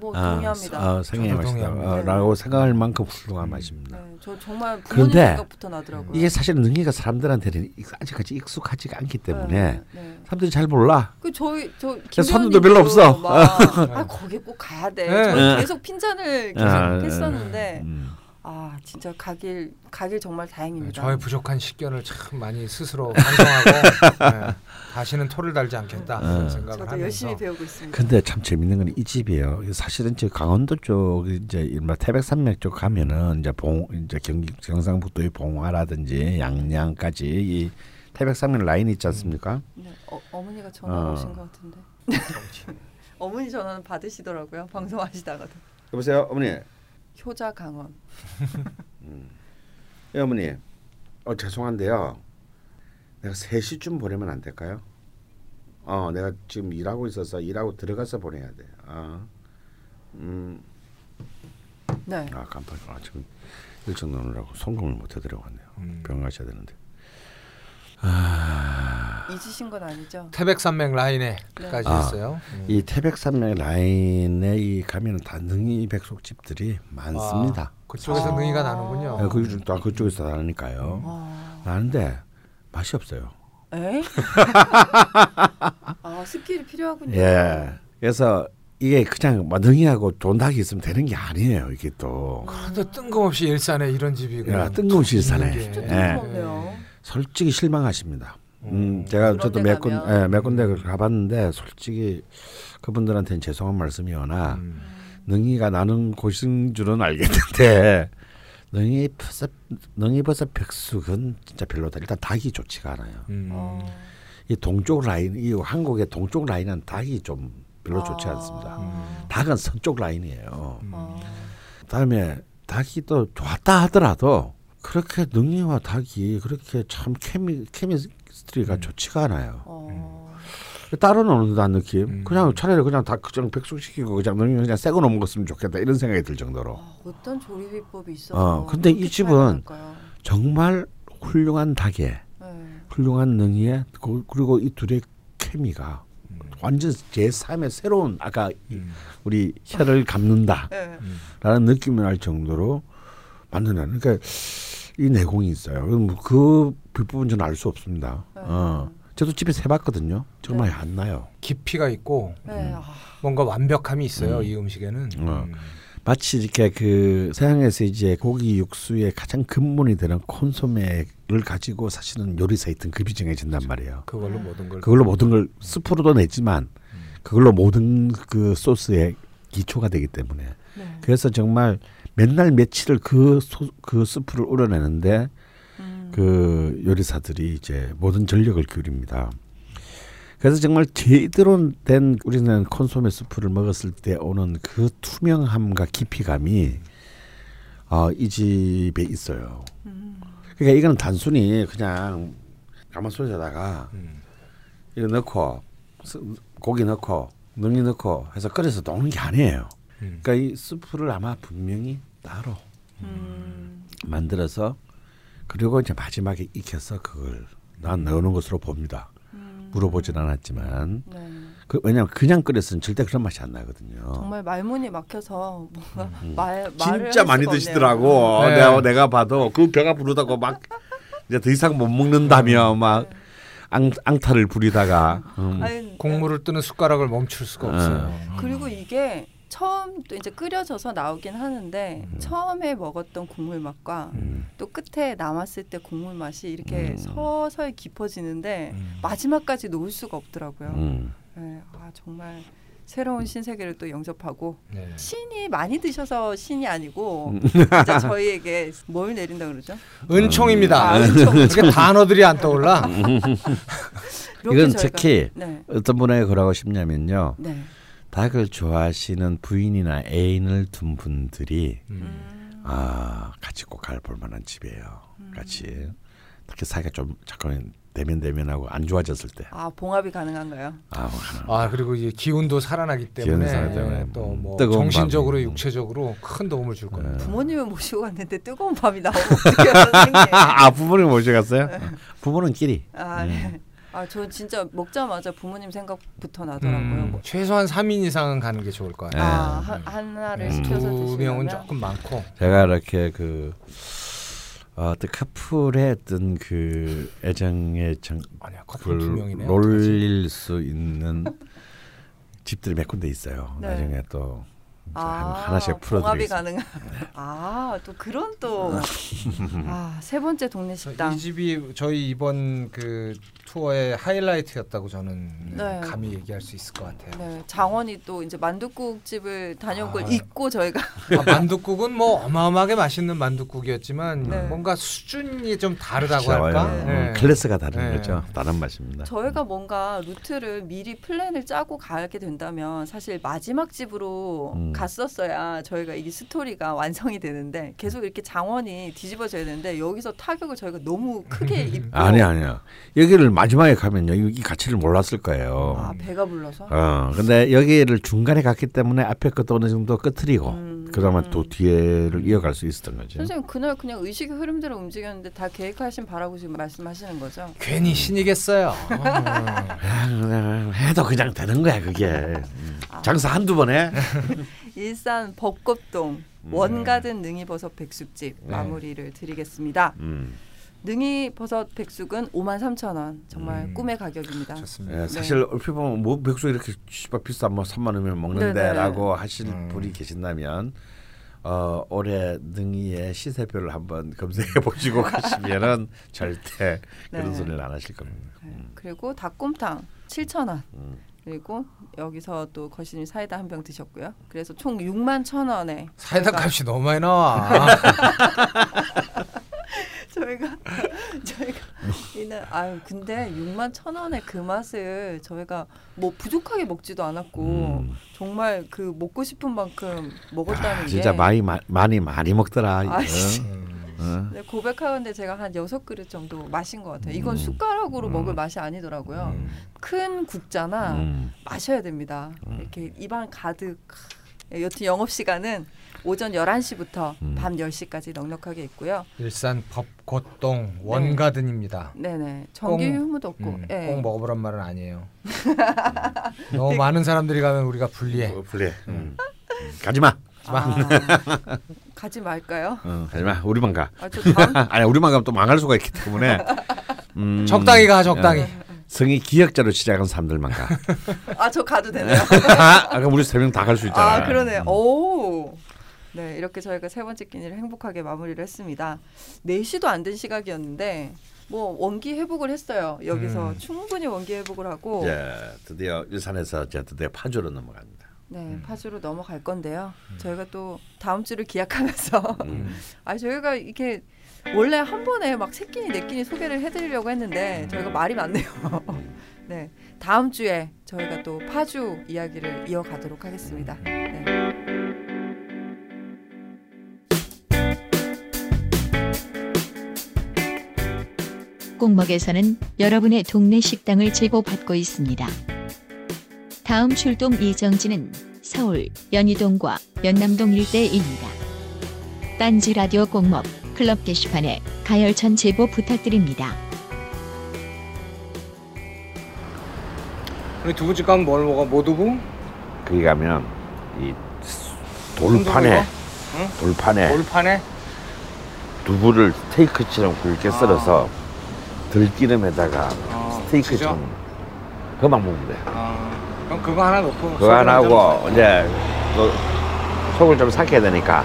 아, 뭐 아, 동의합니다. 아, 생의 저도 맛이다. 동의합니다. 어, 라고 생각할 만큼 훌륭한 맛입니다. 네, 저 정말 부모님 그런데 생각부터 나더라고요. 이게 사실은 능이가 사람들한테는 익- 아직까지 익숙하지가 않기 때문에 네, 네. 사람들이 잘 몰라. 그 저희 저 손님도 별로 없어. 막, 아 거기 꼭 가야 돼. 네. 저 네. 계속 핀잔을 계속 아, 했었는데 음. 아 진짜 가길 가길 정말 다행입니다. 저의 부족한 식견을 참 많이 스스로 반성하고 네, 다시는 토를 달지 않겠다 어. 그런 생각을 저도 하면서 열심히 배우고 있습니다. 근데 참 재밌는 건 이 집이에요. 사실은 저 강원도 쪽 이제 일마 태백산맥 쪽 가면은 이제 봉 이제 경기 경상북도의 봉화라든지 양양까지 이 태백산맥 라인 있지 않습니까? 네, 어, 어머니가 전화 어. 오신 것 같은데. 어머니 전화는 받으시더라고요. 방송하시다가도. 여보세요, 어머니. 효자 강원. 예, 어머니. 어 죄송한데요. 내가 3시쯤 보내면 안 될까요? 어, 내가 지금 일하고 있어서 일하고 들어가서 보내야 돼. 아. 음. 네. 아, 깜빡. 아, 지금 일정 넣느라고 송금을 못 해드려 왔네요. 음. 병원 가셔야 되는데. 잊으신 건 아니죠? 태백산맥 라인에 까지 아. 있어요. 음. 이 태백산맥 라인에 이 가면은 다 능이 백숙집들이 많습니다. 아, 그쪽에서 아. 능이가 나는군요. 예, 그, 다 그쪽에서 나니까요. 아, 나는데 맛이 없어요. 에? 아 skill이 필요하군요. 예. 그래서 이게 그냥 뭐 능이하고 돈닭이 있으면 되는 게 아니에요. 이게 또 그런데 뜬금없이 일산에 이런 집이 야, 그냥 뜬금없이 일산에. 예. 뜬금없네요. 솔직히 실망하십니다. 음, 음. 제가 저도 데몇 군. 예, 몇 군데 가봤는데 솔직히 그분들한테는 죄송한 말씀이오나 음. 능이가 나는 곳인 줄은 알겠는데 능이 버섯 능이 버섯 백숙은 진짜 별로다. 일단 닭이 좋지가 않아요. 음. 어. 이 동쪽 라인, 이 한국의 동쪽 라인은 닭이 좀 별로 좋지 아. 않습니다. 음. 닭은 서쪽 라인이에요. 어. 그다음에 닭이 또 좋았다 하더라도 그렇게 능이와 닭이 그렇게 참 케미 케미스트리가 음. 좋지가 않아요. 어. 따로 노는 듯한 느낌. 음. 그냥 차라리 그냥 닭 그냥 백숙시키고 그냥 능이 그냥 새거 넣어 먹었으면 좋겠다 이런 생각이 들 정도로 아, 어떤 조리 비법이 있어? 어, 근데 이 집은 정말 훌륭한 닭에 네. 훌륭한 능이에 그- 그리고 이 둘의 케미가 완전 제 삶의 새로운 아까 이- 음. 우리 혀를 감는다라는 네. 느낌이 날 정도로 만드는 그러니까 이 내공이 있어요. 그럼 그 비법은 저는 알 수 없습니다. 어. 저도 집에서 해봤거든요. 정말 네. 안 나요. 깊이가 있고 네. 아, 뭔가 완벽함이 있어요 음. 이 음식에는. 어. 음. 마치 이렇게 그 서양에서 이제 고기 육수의 가장 근본이 되는 콘소메를 가지고 사실은 요리사의 등급이 정해진단 말이에요. 그걸로 모든 걸. 그걸로 모든 걸 스프로도 내지만 그걸로 모든 그 소스의 기초가 되기 때문에 네. 그래서 정말 맨날 며칠을 그, 소, 그 스프를 우려내는데 음. 그 요리사들이 이제 모든 전력을 기울입니다. 그래서 정말 제대로 된 우리는 콘소메 스프를 먹었을 때 오는 그 투명함과 깊이감이 어, 이 집에 있어요. 그러니까 이거는 단순히 그냥 가마솥에다가 음. 이거 넣고 스- 고기 넣고 능이 넣고 해서 끓여서 놓는 게 아니에요. 음. 그러니까 이 스프를 아마 분명히 따로 음. 만들어서 그리고 이제 마지막에 익혀서 그걸 난 넣는 것으로 봅니다. 물어보진 않았지만 네. 그 왜냐면 그냥 끓였으면 절대 그런 맛이 안 나거든요. 정말 말문이 막혀서 뭔가 말 말을 음. 진짜 할 많이 드시더라고. 네. 내가 내가 봐도 그 배가 부르다고 막 이제 더 이상 못 먹는다며 막 앙, 앙탈을 부리다가 음. 아니, 국물을 뜨는 숟가락을 멈출 수가 아. 없어요. 그리고 이게 처음 또 이제 끓여져서 나오긴 하는데 처음에 먹었던 국물 맛과 음. 또 끝에 남았을 때 국물 맛이 이렇게 음. 서서히 깊어지는데 음. 마지막까지 놓을 수가 없더라고요. 음. 네, 아 정말 새로운 신세계를 또 영접하고 네. 신이 많이 드셔서 신이 아니고 음. 진짜 저희에게 뭘 내린다 그러죠? 은총입니다. 아, 은총. 단어들이 안 떠올라. 이건 저희가- 특히 네, 어떤 분에게 그러고 싶냐면요. 네. 닭을 좋아하시는 부인이나 애인을 둔 분들이 음. 음, 아 같이 꼭 가볼 만한 집이에요. 같이 특히 사이가 좀 잠깐 대면 대면하고 안 좋아졌을 때. 아 봉합이 가능한가요? 아, 아 그리고 이 기운도 살아나기 때문에 살아나기 때문에 또뭐 뜨거운 정신적으로 밤이. 육체적으로 큰 도움을 줄 거예요. 부모님을 모시고 갔는데 뜨거운 밤이 나오면 어떡해요 선생님? 아 부모님 모셔갔어요? 부모는 끼리. 아, 네. 아, 저 진짜 먹자마자 부모님 생각부터 나더라고요. 음, 뭐, 최소한 3인 이상은 가는 게 좋을 거예요. 아, 하, 하나를 음, 시켜서 두 드시려면 명은 조금 많고. 제가 이렇게 그 어, 어떤 커플의 어떤 그 애정의 정, 아니야 커플 두 명이네. 놀릴 수 있는 집들이 몇 군데 있어요. 네. 나중에 또 아, 한- 하나씩 풀어드리겠습니다. 가능한. 아, 또 그런 또 아, 세 번째 동네 식당. 이 집이 저희 이번 그 투어의 하이라이트였다고 저는 네. 감히 얘기할 수 있을 것 같아요. 네, 장원이 또 이제 만둣국 집을 다녀온 걸 아. 잊고 저희가 아, 만둣국은 뭐 어마어마하게 맛있는 만둣국이었지만 네. 뭔가 수준이 좀 다르다고 그렇죠. 할까? 음, 네. 클래스가 다른 네. 거죠. 다른 맛입니다. 저희가 뭔가 루트를 미리 플랜을 짜고 가게 된다면 사실 마지막 집으로 음. 갔었어야 저희가 이 스토리가 완성이 되는데 계속 이렇게 장원이 뒤집어져야 되는데 여기서 타격을 저희가 너무 크게 입고 아니 아니야. 여기를 마지막에 가면요 이 가치를 몰랐을 거예요. 아, 배가 불러서 어 근데 여기를 중간에 갔기 때문에 앞에 것도 어느 정도 끄트리고 음. 그러면 또 뒤에를 이어갈 수 있었던 거죠. 선생님 그날 그냥 의식의 흐름대로 움직였는데 다 계획하신 바라고 지금 말씀하시는 거죠? 괜히 신이겠어요. 그냥, 그냥 해도 그냥 되는 거야 그게. 음. 장사 한두 번 해. 일산 벚꽃동 음. 원가든 능이버섯 백숙집 네. 마무리를 드리겠습니다. 음. 능이버섯 백숙은 5만 3천 원 정말 음. 꿈의 가격입니다. 좋습니다. 예, 사실 얼핏 보면 뭐 백수 이렇게 씨발 비싸 뭐 3만 원이면. 먹는데라고 하실 음. 분이 계신다면 어 올해 능이의 시세표를 한번 검색해 보시고 가시면은 절대 그런 네. 소리를 안 하실 겁니다. 네. 그리고 닭곰탕 7천 원. 음. 그리고 여기서 또 거시님 사이다 한 병 드셨고요. 그래서 총 6만 천 원에 사이다 저희가- 값이 너무 많이 나와. 저희가 저희가 이날 아유 근데 6만 천 원의 그 맛을 저희가 뭐 부족하게 먹지도 않았고 음. 정말 그 먹고 싶은 만큼 먹었다는 아, 게 진짜 많이 마, 많이 많이 먹더라. 아, 씨. 음. 어? 네, 고백하건데 제가 한 여섯 그릇 정도 마신 것 같아요. 이건 음. 숟가락으로 음. 먹을 맛이 아니더라고요. 음. 큰 국자나 음. 마셔야 됩니다. 이렇게 입안 가득. 예, 여튼 영업 시간은 오전 11시부터 음. 밤 10시까지 넉넉하게 있고요. 일산 법고동 원가든입니다. 네 네. 전기 꼭- 휴무도 없고. 음, 예. 꼭 먹어보란 말은 아니에요. 너무 많은 사람들이 가면 우리가 불리해. 어, 불리해. 음. 음. 가지 마. 아, 가지 말까요? 어, 가지 마. 우리만 가. 아, 저 다음 아니 우리만 가면 또 망할 수가 있기 때문에 음, 적당히 가 적당히. 어, 성이 기억자로 시작한 사람들만 가. 아, 저 가도 되나요? 아까 우리 세 명 다 갈 수 있잖아. 아, 그러네요. 오. 네, 이렇게 저희가 세 번째 끼니를 행복하게 마무리를 했습니다. 4시도 안 된 시각이었는데 뭐 원기 회복을 했어요. 여기서 음. 충분히 원기 회복을 하고 예, 드디어 일산에서 이제 드디어 파주로 넘어갑니다. 네, 음. 파주로 넘어갈 건데요. 음. 저희가 또 다음 주를 기약하면서 음. 아 저희가 이렇게 원래 한 번에 막 새끼니 네끼니 소개를 해드리려고 했는데 저희가 말이 많네요. 네, 다음 주에 저희가 또 파주 이야기를 이어가도록 하겠습니다. 음. 네. 꼭먹에서는 여러분의 동네 식당을 제보받고 있습니다. 다음 출동 예정지는 서울 연희동과 연남동 일대입니다. 딴지 라디오 꼭먹 클럽 게시판에 가열찬 제보 부탁드립니다. 우리 두부집 가면 뭘 먹어? 모두부? 거기 가면 이 돌판에 응? 돌판에 올판에? 두부를 스테이크처럼 굵게 썰어서 들기름에다가 아, 스테이크처럼 그만 먹으면 돼. 아, 그럼 그거 하나 넣고 그거 하나 하고 이제 또 속을 좀 삭혀야 되니까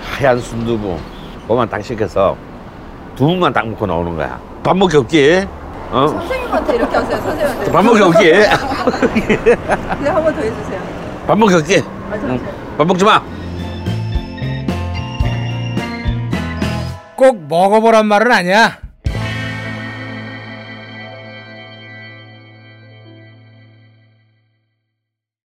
하얀 순두부 그거만 딱 시켜서 두부만 딱 먹고 나오는 거야. 밥 먹기 없기. 어? 선생님한테 이렇게 하세요. 선생님한테. 밥 먹기 없기. 네, 한번 더 해주세요. 밥 먹기 없기. 아, 저, 응. 밥 먹지 마. 꼭 먹어보란 말은 아니야.